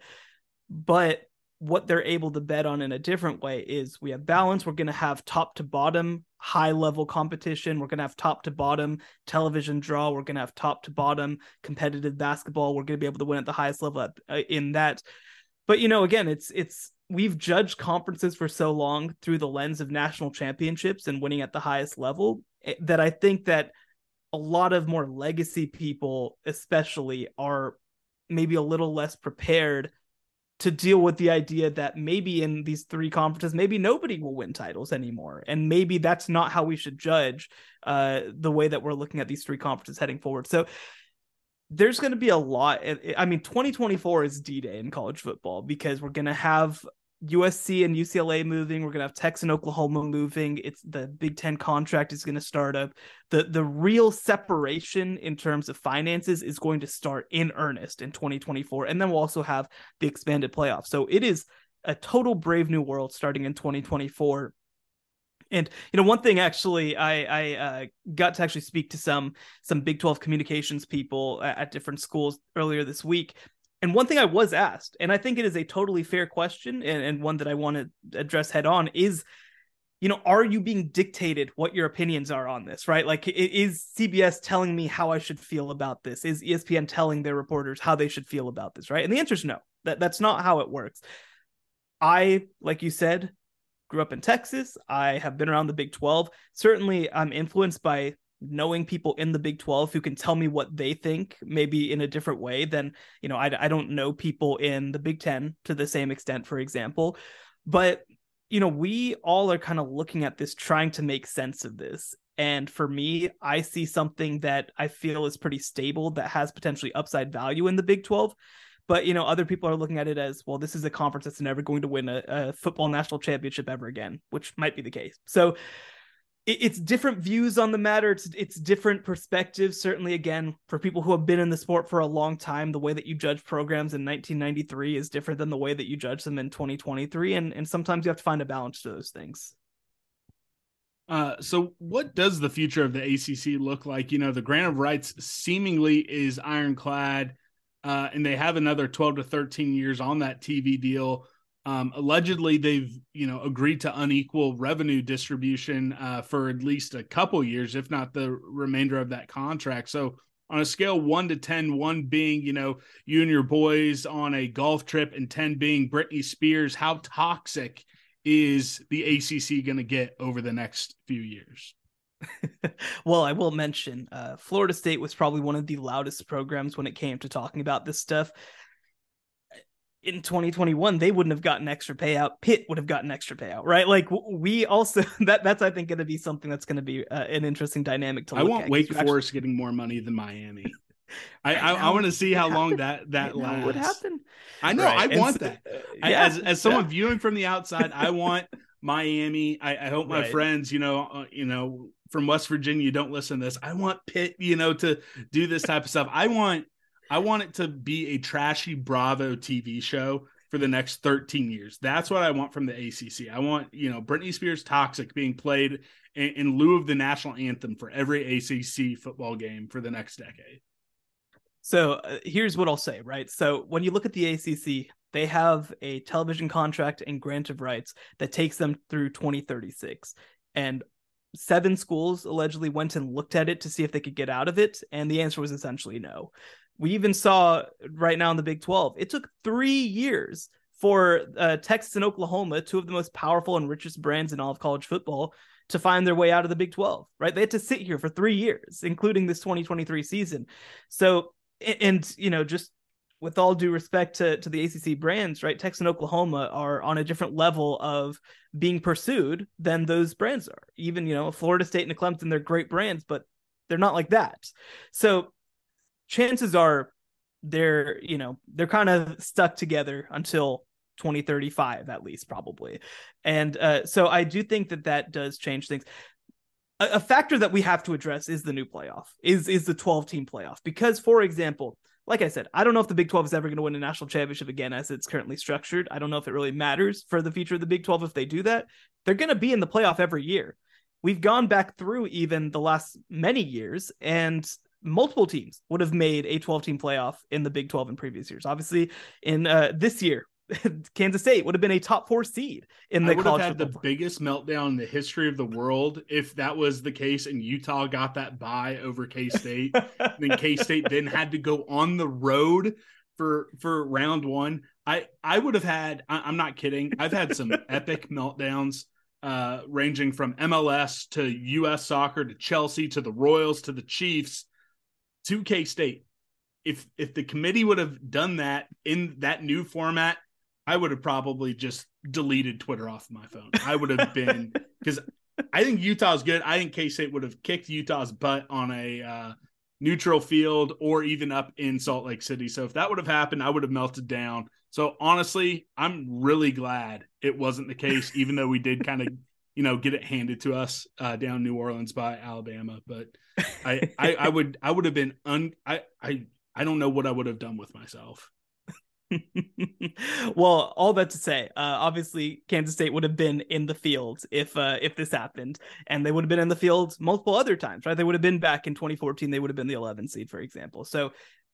But what they're able to bet on in a different way is we have balance. We're going to have top to bottom high level competition. We're going to have top to bottom television draw. We're going to have top to bottom competitive basketball. We're going to be able to win at the highest level uh, in that. But you know, again, it's it's we've judged conferences for so long through the lens of national championships and winning at the highest level eh, that I think that a lot of more legacy people, especially, are maybe a little less prepared to deal with the idea that maybe in these three conferences, maybe nobody will win titles anymore. And maybe that's not how we should judge uh, the way that we're looking at these three conferences heading forward. So there's going to be a lot. I mean, 2024 is D Day in college football because we're going to have USC and UCLA moving. We're gonna have Texas and Oklahoma moving. It's the Big Ten contract is gonna start up. The the real separation in terms of finances is going to start in earnest in 2024. And then we'll also have the expanded playoffs. So it is a total brave new world starting in 2024. And you know, one thing actually, I I uh, got to actually speak to some some Big 12 communications people at, at different schools earlier this week, and one thing I was asked, and I think it is a totally fair question and, and one that I want to address head on is, you know, are you being dictated what your opinions are on this, right? Like, is CBS telling me how I should feel about this? Is ESPN telling their reporters how they should feel about this, right? And the answer is no. That that's not how it works. I, like you said, grew up in Texas. I have been around the Big 12. Certainly, I'm influenced by knowing people in the Big 12 who can tell me what they think, maybe in a different way than, you know, I, I don't know people in the Big 10 to the same extent, for example. But, you know, we all are kind of looking at this, trying to make sense of this. And for me, I see something that I feel is pretty stable that has potentially upside value in the Big 12 but you know other people are looking at it as well this is a conference that's never going to win a, a, football national championship ever again which might be the case so it's different views on the matter. It's it's different perspectives. Certainly, again, for people who have been in the sport for a long time, the way that you judge programs in 1993 is different than the way that you judge them in 2023, and and sometimes you have to find a balance to those things. Uh, so what does the future of the ACC look like? You know, the grant of rights seemingly is ironclad, uh, and they have another 12 to 13 years on that TV deal. Um, allegedly, they've you know agreed to unequal revenue distribution uh, for at least a couple years, if not the remainder of that contract. So, on a scale one to 10, one being you know you and your boys on a golf trip, and ten being Britney Spears, how toxic is the ACC going to get over the next few years? well, I will mention uh, Florida State was probably one of the loudest programs when it came to talking about this stuff in 2021 they wouldn't have gotten extra payout pitt would have gotten extra payout right like we also that that's i think going to be something that's going to be uh, an interesting dynamic to i want at, wake forest actually... getting more money than miami I, I, I, want to see how long that that lasts. What happened? I know. Right. I want so, that. Uh, yeah, as as someone yeah. viewing from the outside, I want Miami. I, I hope my right. friends, you know, uh, you know, from West Virginia, don't listen to this. I want Pitt, you know, to do this type of stuff. I want I want it to be a trashy Bravo TV show for the next 13 years. That's what I want from the ACC. I want, you know, Britney Spears Toxic being played in, in lieu of the national anthem for every ACC football game for the next decade. So uh, here's what I'll say, right? So when you look at the ACC, they have a television contract and grant of rights that takes them through 2036. And seven schools allegedly went and looked at it to see if they could get out of it. And the answer was essentially no. We even saw right now in the Big 12, it took three years for uh, Texas and Oklahoma, two of the most powerful and richest brands in all of college football, to find their way out of the Big 12, right? They had to sit here for three years, including this 2023 season. So, and, you know, just with all due respect to, to the ACC brands, right? Texas and Oklahoma are on a different level of being pursued than those brands are. Even, you know, Florida State and Clemson, they're great brands, but they're not like that. So chances are they're you know they're kind of stuck together until 2035 at least probably and uh, so i do think that that does change things a, a, factor that we have to address is the new playoff is is the 12 team playoff because for example like I said, I don't know if the Big 12 is ever going to win a national championship again as it's currently structured. I don't know if it really matters for the future of the Big 12 if they do that. They're going to be in the playoff every year. We've gone back through even the last many years, and multiple teams would have made a 12 team playoff in the Big 12 in previous years. Obviously, in uh, this year, Kansas State would have been a top four seed in the I would college have had the football. biggest meltdown in the history of the world if that was the case and Utah got that bye over K State. then K State then had to go on the road for for round one. I I would have had. I, I'm not kidding. I've had some epic meltdowns, uh, ranging from MLS to U.S. Soccer to Chelsea to the Royals to the Chiefs to K State. If if the committee would have done that in that new format, I would have probably just deleted Twitter off my phone. I would have been because I think Utah's good. I think K State would have kicked Utah's butt on a uh, neutral field or even up in Salt Lake City. So if that would have happened, I would have melted down. So honestly, I'm really glad it wasn't the case, even though we did kind of, you know, get it handed to us uh, down New Orleans by Alabama. But I, I, I would, I would have been un, I, I, I don't know what I would have done with myself. well, all that to say, uh, obviously Kansas State would have been in the field if uh, if this happened, and they would have been in the field multiple other times, right? They would have been back in 2014. They would have been the 11 seed, for example. So,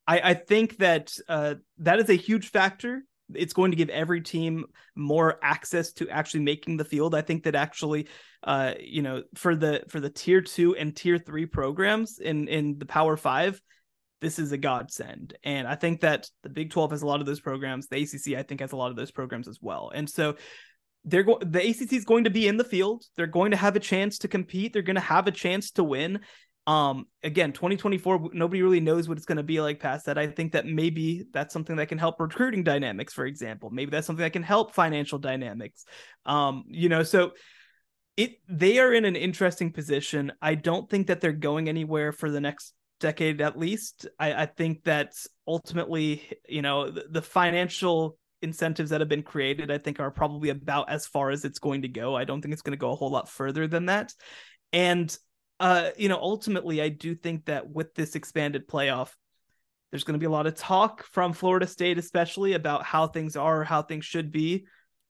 I, I think that uh, that is a huge factor. It's going to give every team more access to actually making the field. I think that actually, uh, you know, for the for the tier two and tier three programs in in the Power Five, this is a godsend. And I think that the Big 12 has a lot of those programs. The ACC, I think, has a lot of those programs as well. And so they're going the ACC is going to be in the field. They're going to have a chance to compete. They're going to have a chance to win. Um, again, 2024, nobody really knows what it's going to be like past that. I think that maybe that's something that can help recruiting dynamics, for example. Maybe that's something that can help financial dynamics. Um, you know, so it they are in an interesting position. I don't think that they're going anywhere for the next decade at least. I, I think that ultimately, you know, the, the, financial incentives that have been created, I think, are probably about as far as it's going to go. I don't think it's going to go a whole lot further than that. And, uh, you know, ultimately, I do think that with this expanded playoff, there's going to be a lot of talk from Florida State, especially about how things are, how things should be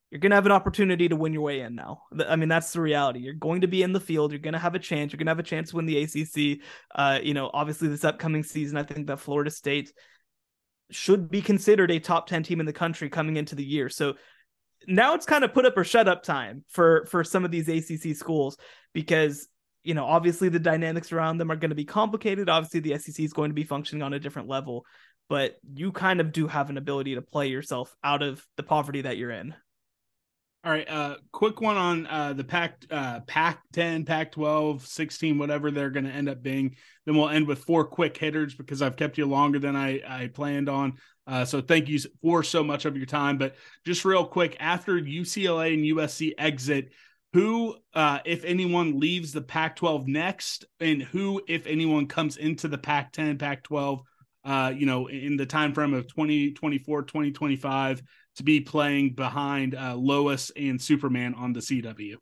you're going to have an opportunity to win your way in now. I mean, that's the reality. You're going to be in the field. You're going to have a chance. You're going to have a chance to win the ACC. Uh, you know, obviously, this upcoming season, I think that Florida State should be considered a top 10 team in the country coming into the year. So now it's kind of put up or shut up time for for some of these ACC schools because you know obviously the dynamics around them are going to be complicated. Obviously, the SEC is going to be functioning on a different level, but you kind of do have an ability to play yourself out of the poverty that you're in. All right, uh quick one on uh the Pac uh Pac 10, Pac 12, 16, whatever they're going to end up being. Then we'll end with four quick hitters because I've kept you longer than I I planned on. Uh so thank you for so much of your time, but just real quick after UCLA and USC exit, who uh if anyone leaves the Pac 12 next and who if anyone comes into the Pac 10, Pac 12 uh you know in the time frame of 2024 2025 to be playing behind uh, Lois and Superman on the CW.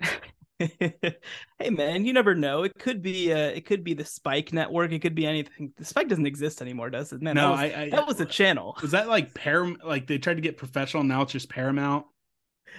hey man, you never know. It could be uh it could be the Spike network. It could be anything. The Spike doesn't exist anymore, does it? Man, no, that was, I, I, that was a channel. Was that like Paramount? Like they tried to get professional. Now it's just Paramount.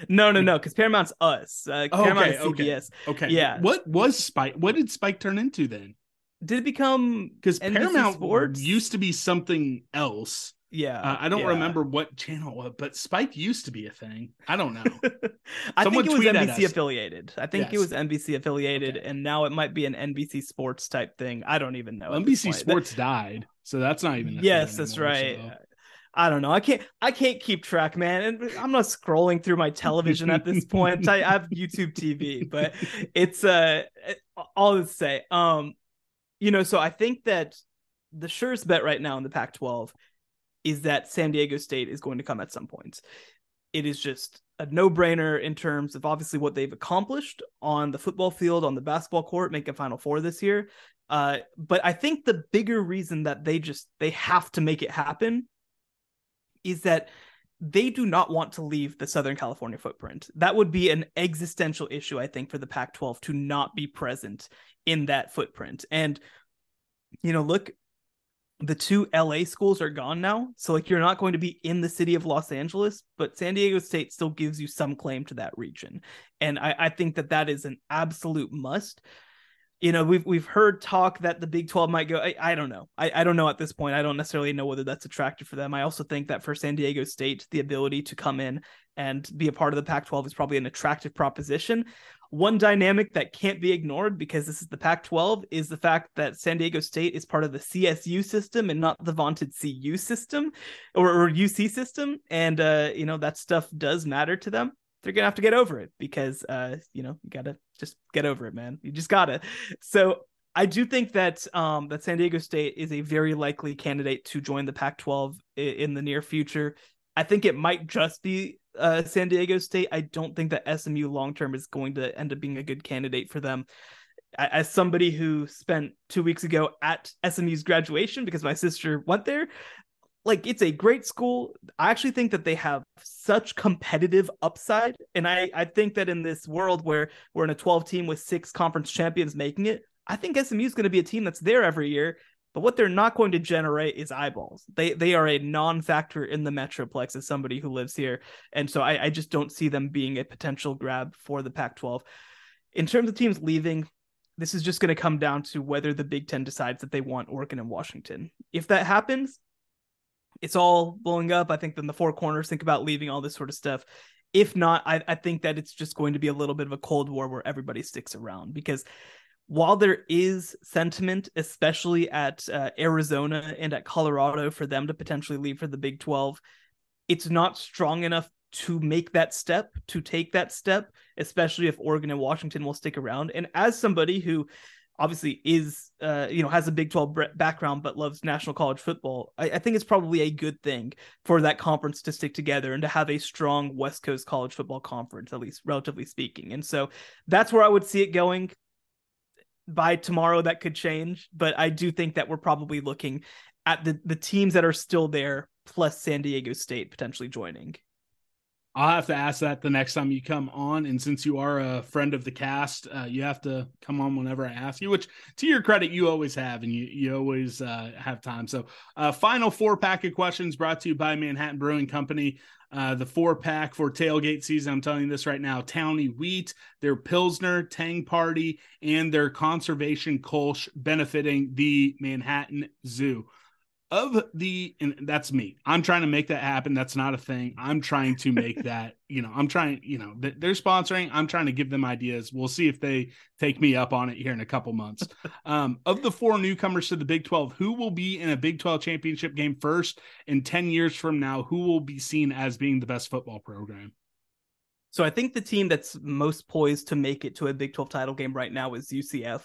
No, no, no. Because Paramount's us. Uh, oh, Paramount okay, CBS. Okay. okay. Yeah. What was Spike? What did Spike turn into then? Did it become because Paramount Sports used to be something else? Yeah, uh, I don't yeah. remember what channel, was, but Spike used to be a thing. I don't know. I Someone think it was NBC affiliated. I think Yes. it was NBC affiliated, Okay. and now it might be an NBC Sports type thing. I don't even know. this NBC. Sports died, so that's not even. a thing yes, that's anymore, right. so. I don't know. I can't. I can't keep track, man. And I'm not scrolling through my television at this point. I, have YouTube TV, but it's uh all to say. Um, you know, so I think that the surest bet right now in the Pac-12 is that San Diego State is going to come at some point. It is just a no-brainer in terms of obviously what they've accomplished on the football field, on the basketball court, making Final Four this year. Uh, but I think the bigger reason that they just they have to make it happen is that they do not want to leave the Southern California footprint. That would be an existential issue, I think, for the Pac 12 to not be present in that footprint. And, you know, look, the two LA schools are gone now. So like you're not going to be in the city of Los Angeles, but San Diego State still gives you some claim to that region. And I, I think that that is an absolute must. You know, we've we've heard talk that the Big 12 might go. I, I don't know. I, I don't know at this point. I don't necessarily know whether that's attractive for them. I also think that for San Diego State, the ability to come in and be a part of the Pac 12 is probably an attractive proposition. One dynamic that can't be ignored because this is the Pac 12 is the fact that San Diego State is part of the CSU system and not the vaunted CU system or, or UC system. And, uh, you know, that stuff does matter to them. They're to have to get over it because, uh, you know, you got to just get over it, man. You just got to. So I do think that um, that San Diego State is a very likely candidate to join the Pac-12 in the near future. I think it might just be uh, San Diego State. I don't think that SMU long term is going to end up being a good candidate for them. As somebody who spent two weeks ago at SMU's graduation because my sister went there, like it's a great school. I actually think that they have such competitive upside, and I I think that in this world where we're in a 12 team with six conference champions making it, I think SMU is going to be a team that's there every year but what they're not going to generate is eyeballs. They they are a non-factor in the Metroplex as somebody who lives here. And so I, I just don't see them being a potential grab for the Pac-12. In terms of teams leaving, this is just going to come down to whether the Big Ten decides that they want Oregon and Washington. If that happens, it's all blowing up. I think then the four corners think about leaving all this sort of stuff. If not, I, I think that it's just going to be a little bit of a cold war where everybody sticks around because while there is sentiment, especially at uh, Arizona and at Colorado, for them to potentially leave for the Big 12, it's not strong enough to make that step, to take that step, especially if Oregon and Washington will stick around. And as somebody who obviously is, uh, you know, has a Big 12 background but loves national college football, I, I think it's probably a good thing for that conference to stick together and to have a strong West Coast college football conference, at least relatively speaking. And so that's where I would see it going by tomorrow that could change, but I do think that we're probably looking at the the teams that are still there plus San Diego State potentially joining. I'll have to ask that the next time you come on. And since you are a friend of the cast, uh, you have to come on whenever I ask you, which to your credit, you always have, and you, you always uh, have time. So, uh, final four pack of questions brought to you by Manhattan Brewing Company. Uh, the four pack for tailgate season. I'm telling you this right now Towny Wheat, their Pilsner, Tang Party, and their Conservation Kolsch benefiting the Manhattan Zoo of the and that's me. I'm trying to make that happen. That's not a thing. I'm trying to make that you know i'm trying you know they're sponsoring. I'm trying to give them ideas. We'll see if they take me up on it here in a couple months. Um, of the four newcomers to the big 12 who will be in a big 12 championship game first in 10 years from now? Who will be seen as being the best football program? So i think the team that's most poised to make it to a big 12 title game right now is ucf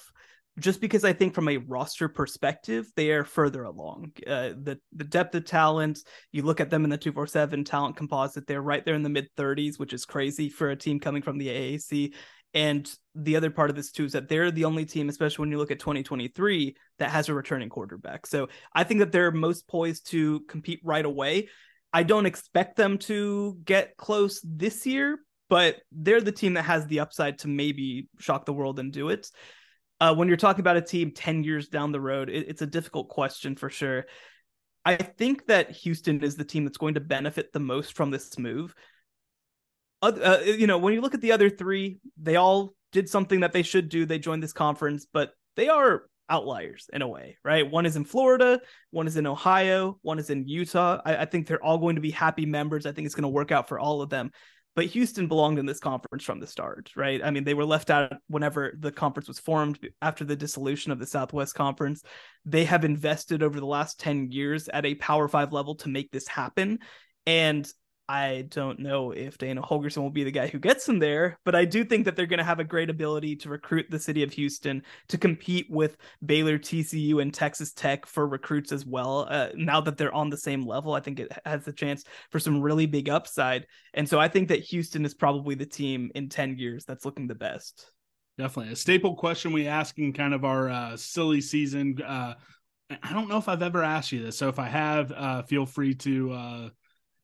just because I think from a roster perspective, they are further along. Uh, the the depth of talent, you look at them in the 247 talent composite, they're right there in the mid 30s, which is crazy for a team coming from the AAC. And the other part of this too is that they're the only team, especially when you look at 2023, that has a returning quarterback. So I think that they're most poised to compete right away. I don't expect them to get close this year, but they're the team that has the upside to maybe shock the world and do it uh, when you're talking about a team 10 years down the road, it, it's a difficult question for sure. I think that Houston is the team that's going to benefit the most from this move. Uh, you know, when you look at the other three, they all did something that they should do. They joined this conference, but they are outliers in a way, right? One is in Florida, one is in Ohio, one is in Utah. I, I think they're all going to be happy members. I think it's going to work out for all of them but Houston belonged in this conference from the start, right? I mean, they were left out whenever the conference was formed after the dissolution of the Southwest Conference. They have invested over the last 10 years at a Power 5 level to make this happen. And I don't know if Dana Holgorsen will be the guy who gets them there, but I do think that they're going to have a great ability to recruit the city of Houston to compete with Baylor, TCU, and Texas Tech for recruits as well. Uh, now that they're on the same level, I think it has the chance for some really big upside. And so I think that Houston is probably the team in 10 years that's looking the best. Definitely. A staple question we ask in kind of our uh, silly season. Uh, I don't know if I've ever asked you this. So if I have, uh, feel free to uh,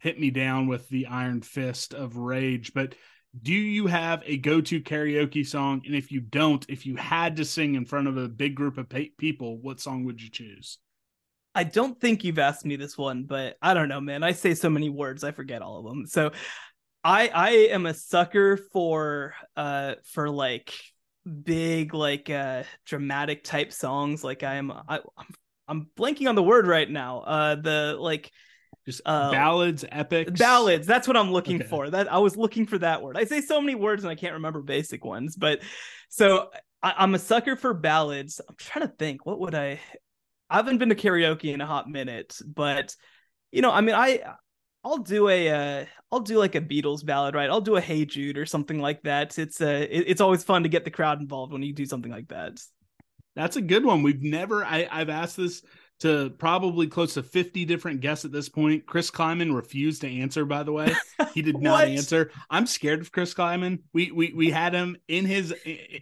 hit me down with the iron fist of rage. But do you have a go to karaoke song? And if you don't, if you had to sing in front of a big group of people, what song would you choose? I don't think you've asked me this one, but I don't know, man. I say so many words, I forget all of them. So I I am a sucker for uh for like big like uh dramatic type songs. Like I am I I'm, I'm blanking on the word right now. Uh the like Just Uh, ballads, epics, ballads that's what i'm looking Okay. for that i was looking for that word i say so many words and i can't remember basic ones but so I, i'm a sucker for ballads i'm trying to think what would i i haven't been to karaoke in a hot minute but you know i mean i i'll do a uh i'll do like a beatles ballad right i'll do a hey jude or something like that it's uh it- it's always fun to get the crowd involved when you do something like that That's a good one. We've never. I, I've asked this to probably close to fifty different guests at this point. Chris Klieman refused to answer. By the way, he did not answer. I'm scared of Chris Klieman. We we we had him in his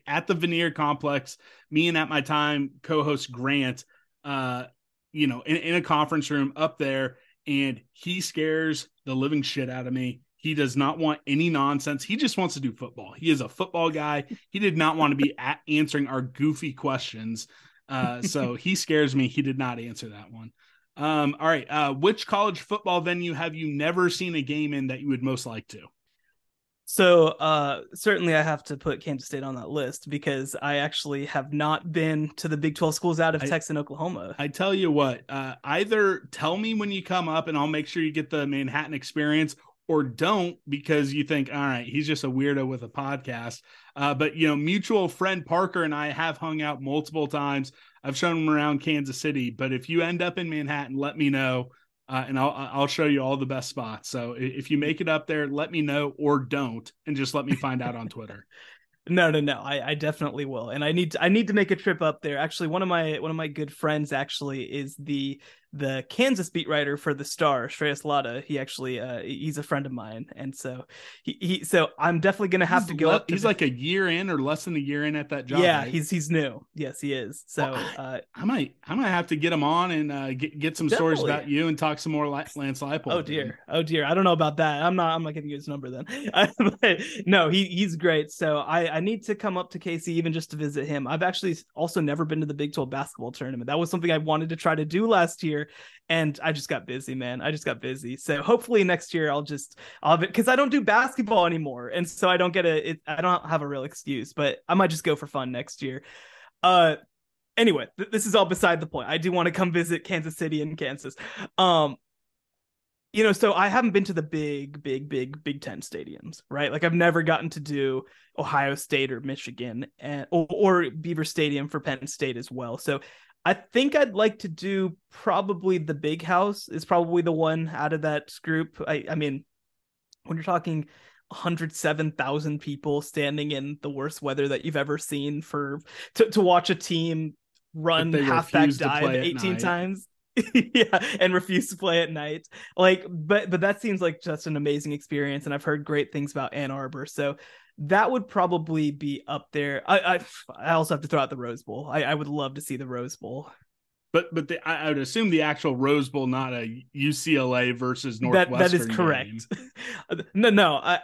at the Vanier Complex. Me and at my time co-host Grant, uh, you know, in, in a conference room up there, and he scares the living shit out of me. He does not want any nonsense. He just wants to do football. He is a football guy. He did not want to be at answering our goofy questions. Uh, so he scares me. He did not answer that one. Um, all right. Uh, which college football venue have you never seen a game in that you would most like to? So uh certainly I have to put Kansas State on that list because I actually have not been to the Big 12 schools out of I- Texas and Oklahoma. I tell you what, uh, either tell me when you come up and I'll make sure you get the Manhattan experience, or don't because you think, all right, he's just a weirdo with a podcast. Uh, but you know, mutual friend Parker and I have hung out multiple times. I've shown him around Kansas City, but if you end up in Manhattan, let me know. Uh, and I'll I'll show you all the best spots. So if you make it up there, let me know or don't, and just let me find out on Twitter. No, no, no. I, I definitely will. And I need to, I need to make a trip up there. Actually, one of my one of my good friends actually is the the Kansas beat writer for the Star, Shreyas Laddha. He actually uh he's a friend of mine. And so he, he so I'm definitely gonna have He's to go le- up to He's the- like a year in or less than a year in at that job. Yeah, right? he's he's new. Yes, he is. So Well, I- uh I might I might have to get him on and uh, get get some stories about you and talk some more Lance Leipold. Oh dear. Oh dear. I don't know about that. I'm not I'm not giving you his number then. but no, he he's great. So I I need to come up to Casey even just to visit him. I've actually also never been to the Big 12 basketball tournament. That was something I wanted to try to do last year and I just got busy, man. I just got busy. So hopefully next year I'll just I'll because I don't do basketball anymore. And so I don't get a it, I don't have a real excuse, but I might just go for fun next year. Uh anyway, th- this is all beside the point. I do want to come visit Kansas City and Kansas. Um you know, so I haven't been to the big, big, big Big Ten stadiums, right? Like I've never gotten to do Ohio State or Michigan, and or, or Beaver Stadium for Penn State as well. So I think I'd like to do probably the Big House is probably the one out of that group. I, I mean, when you're talking 107,000 people standing in the worst weather that you've ever seen for to, to watch a team run halfback dive 18 night. times yeah and refuse to play at night like but but that seems like just an amazing experience and i've heard great things about ann arbor so that would probably be up there i i, I also have to throw out the rose bowl I, I would love to see the rose bowl But but the, I, would assume the actual Rose Bowl, not a UCLA versus that Northwestern. that is correct no no i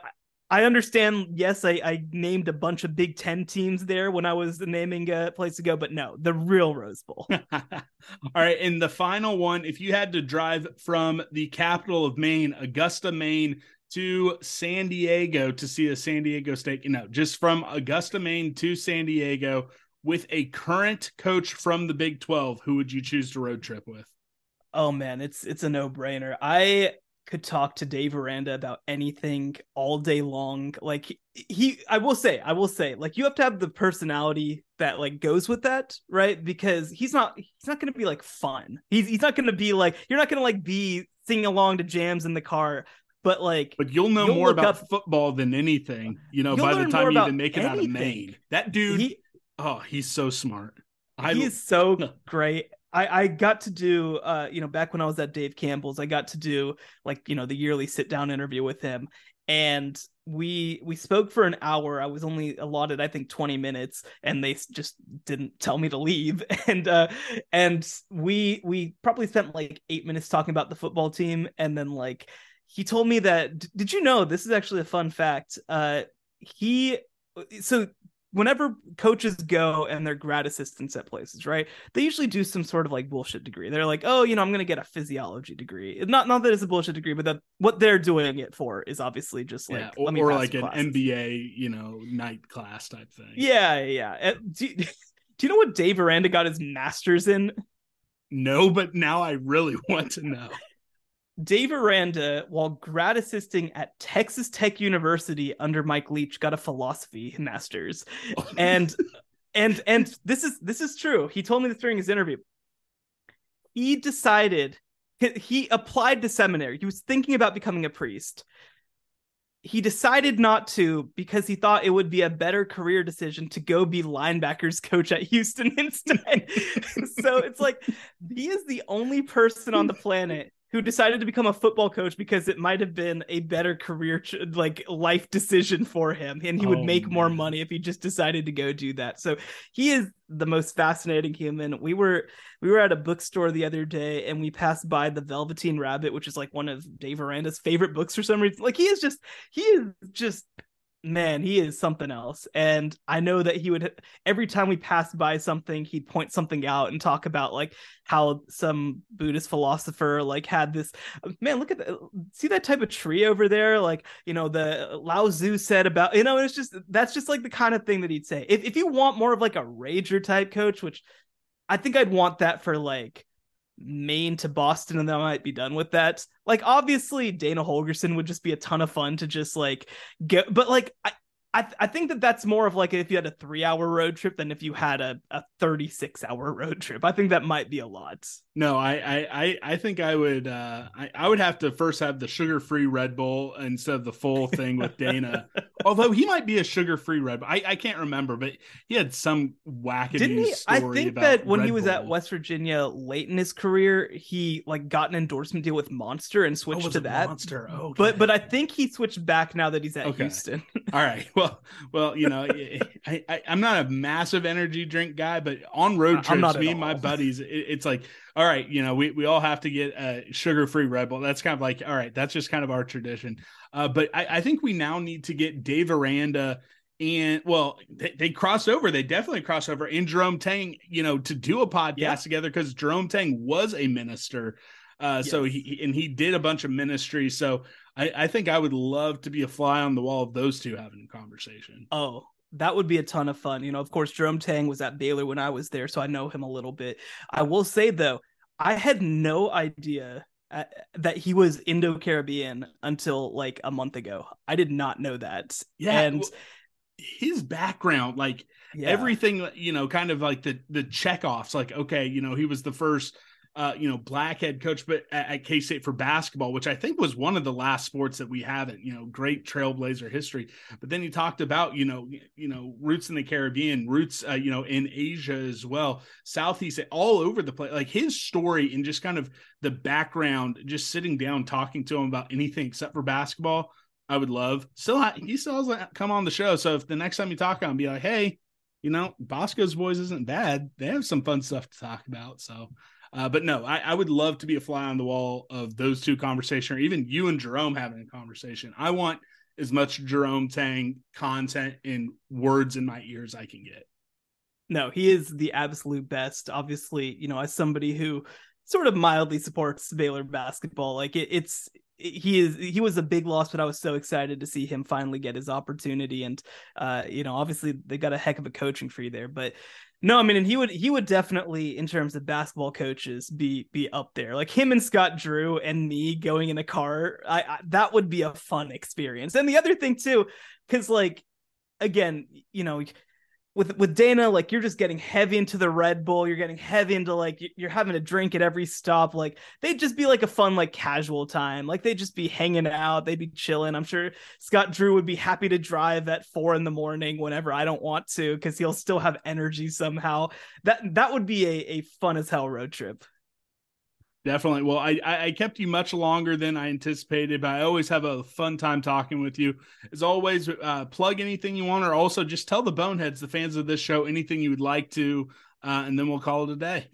I understand. Yes, I, I named a bunch of Big Ten teams there when I was naming a place to go, but no, the real Rose Bowl. All right, and the final one, if you had to drive from the capital of Maine, Augusta, Maine, to San Diego to see a San Diego State, you know, just from Augusta, Maine to San Diego with a current coach from the Big 12, who would you choose to road trip with? Oh man, it's it's a no brainer. I could talk to Dave Aranda about anything all day long. Like he, I will say, I will say, like you have to have the personality that like goes with that, right? Because he's not he's not going to be like fun. He's he's not going to be like you're not going to like be singing along to jams in the car, but like But you'll know You'll more about up- football than anything, you know, by the time you even make it out of. Maine. That dude, he oh, he's so smart. I he is so great. I, I got to do uh you know back when I was at Dave Campbell's I got to do like you know the yearly sit down interview with him and we we spoke for an hour I was only allotted I think 20 minutes and they just didn't tell me to leave and uh and we we probably spent like 8 minutes talking about the football team and then like he told me that d- did you know this is actually a fun fact uh he so whenever coaches go and they're grad assistants at places, right? They usually do some sort of like bullshit degree. They're like, oh, you know, I'm going to get a physiology degree. Not not that it's a bullshit degree, but that what they're doing it for is obviously just like yeah, or, or like an MBA, you know, night class type thing. Yeah, yeah. Do you, do you know what Dave Aranda got his master's in? No, but now I really want to know. Dave Aranda, while grad assisting at Texas Tech University under Mike Leach, got a philosophy master's. and and and this is this is true. He told me this during his interview. He decided he applied to seminary. He was thinking about becoming a priest. He decided not to because he thought it would be a better career decision to go be linebackers coach at Houston instead. so it's like he is the only person on the planet who decided to become a football coach because it might have been a better career like life decision for him and he would oh, make man. more money if he just decided to go do that. So he is the most fascinating human. We were we were at a bookstore the other day and we passed by the velveteen rabbit which is like one of dave aranda's favorite books for some reason. Like he is just he is just man, he is something else. And I know that he would every time we passed by something, he'd point something out and talk about like how some Buddhist philosopher like had this man, look at that see that type of tree over there? Like, you know, the Lao Tzu said about you know, it's just that's just like the kind of thing that he'd say. If if you want more of like a rager type coach, which I think I'd want that for like Maine to Boston and then I might be done with that. Like obviously Dana Holgorsen would just be a ton of fun to just like get but like I I, th- I think that that's more of like if you had a three hour road trip than if you had a, a 36 hour road trip. I think that might be a lot. No, I I I think I would uh I, I would have to first have the sugar free Red Bull instead of the full thing with Dana. Although he might be a sugar free Red Bull. I, I can't remember, but he had some wacky Didn't he? I think that when Red he was Bull. at West Virginia late in his career, he like got an endorsement deal with Monster and switched oh, to that. Monster. Okay. But but I think he switched back now that he's at okay. Houston. All right. Well well, you know, I, I am not a massive energy drink guy, but on road trips, me and my buddies, it, it's like all right, you know, we, we all have to get a sugar free Red Bull. That's kind of like, all right, that's just kind of our tradition. Uh, but I, I think we now need to get Dave Aranda and well, they, they crossed over. They definitely crossed over. And Jerome Tang, you know, to do a podcast yeah. together because Jerome Tang was a minister. Uh, yes. so he and he did a bunch of ministry. So I, I think I would love to be a fly on the wall of those two having a conversation. Oh, that would be a ton of fun. You know, of course, Jerome Tang was at Baylor when I was there, so I know him a little bit. I will say though, I had no idea uh, that he was Indo Caribbean until like a month ago. I did not know that. Yeah, and well, his background, like yeah. everything, you know, kind of like the the checkoffs. Like, okay, you know, he was the first uh, you know, black head coach, but at, at K State for basketball, which I think was one of the last sports that we haven't, you know, great trailblazer history. But then he talked about, you know, you know, roots in the Caribbean, roots, uh, you know, in Asia as well, Southeast, all over the place. Like his story and just kind of the background, just sitting down talking to him about anything except for basketball, I would love. Still, he still has come on the show. So if the next time you talk on, be like, hey, you know, Bosco's boys isn't bad. They have some fun stuff to talk about. So uh, but no, I, I, would love to be a fly on the wall of those two conversation, or even you and Jerome having a conversation. I want as much Jerome Tang content in words in my ears I can get. No, he is the absolute best. Obviously, you know, as somebody who sort of mildly supports Baylor basketball, like it, it's he is he was a big loss, but I was so excited to see him finally get his opportunity. And uh, you know, obviously they got a heck of a coaching tree there, but no, I mean, and he would he would definitely, in terms of basketball coaches, be be up there. Like him and Scott Drew and me going in a car, I, I that would be a fun experience. And the other thing too, because like again, you know, with with Dana, like you're just getting heavy into the Red Bull. You're getting heavy into like you're having a drink at every stop. Like they'd just be like a fun, like casual time. Like they'd just be hanging out. They'd be chilling. I'm sure Scott Drew would be happy to drive at four in the morning whenever I don't want to, because he'll still have energy somehow. That that would be a, a fun as hell road trip. Definitely. Well, I, I kept you much longer than I anticipated, but I always have a fun time talking with you. As always, uh, plug anything you want, or also just tell the boneheads, the fans of this show, anything you would like to, uh, and then we'll call it a day.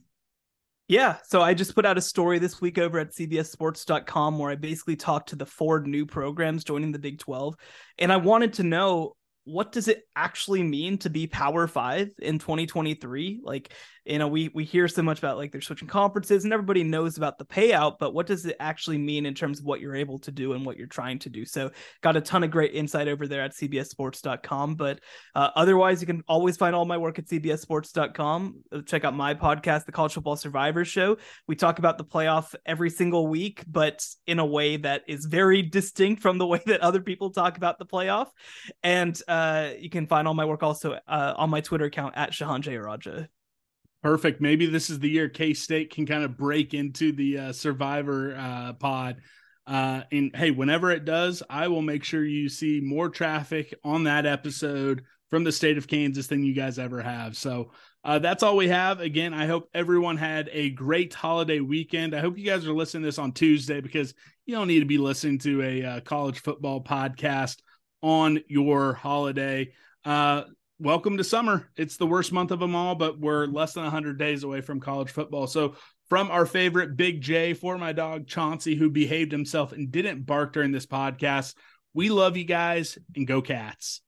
Yeah, so I just put out a story this week over at cbssports.com where I basically talked to the four new programs joining the Big 12, and I wanted to know what does it actually mean to be Power Five in 2023? Like, you know, we we hear so much about like they're switching conferences and everybody knows about the payout, but what does it actually mean in terms of what you're able to do and what you're trying to do? So, got a ton of great insight over there at CBSSports.com. But uh, otherwise, you can always find all my work at CBSSports.com. Uh, check out my podcast, The College Football Survivor Show. We talk about the playoff every single week, but in a way that is very distinct from the way that other people talk about the playoff. And uh, you can find all my work also uh, on my Twitter account at Shehan Jeyarajah. Perfect. Maybe this is the year K State can kind of break into the uh, Survivor uh, pod. Uh, and hey, whenever it does, I will make sure you see more traffic on that episode from the state of Kansas than you guys ever have. So uh, that's all we have. Again, I hope everyone had a great holiday weekend. I hope you guys are listening to this on Tuesday because you don't need to be listening to a uh, college football podcast on your holiday. Uh, welcome to summer. It's the worst month of them all, but we're less than 100 days away from college football. So, from our favorite Big J for my dog Chauncey, who behaved himself and didn't bark during this podcast, we love you guys and go cats.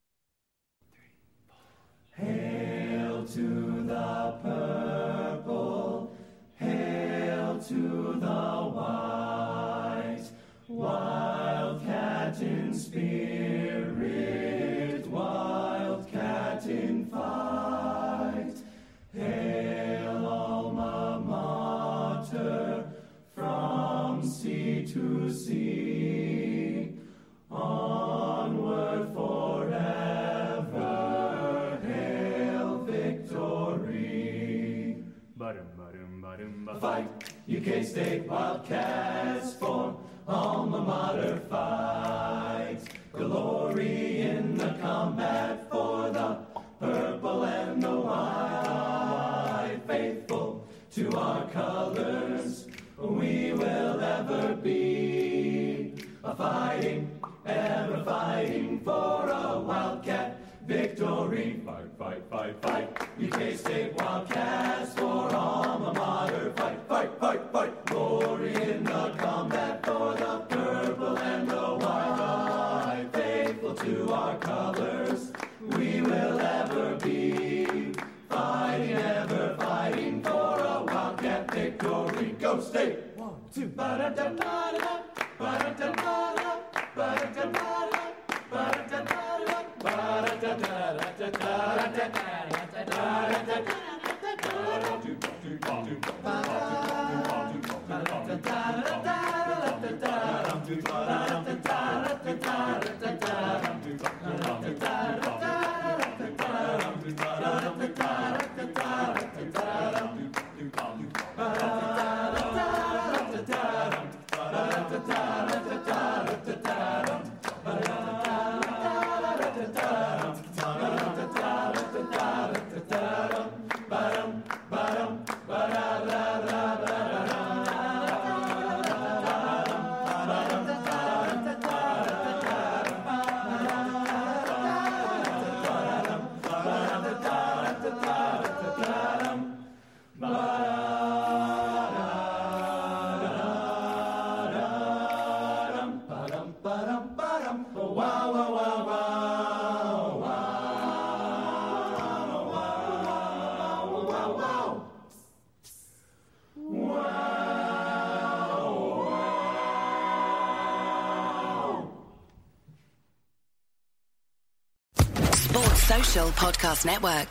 Hail to the purple, hail to the white, wildcat in spirit, Fight, UK State Wildcats for alma mater fight. Glory in the combat for the purple and the white. Faithful to our colors, we will ever be. A fighting, ever fighting for a wildcat victory. Fight, fight, fight, fight. UK State Wildcats for alma mater. One, two, ba-da-da-da-da-da, ba-da-da-da-da, Network.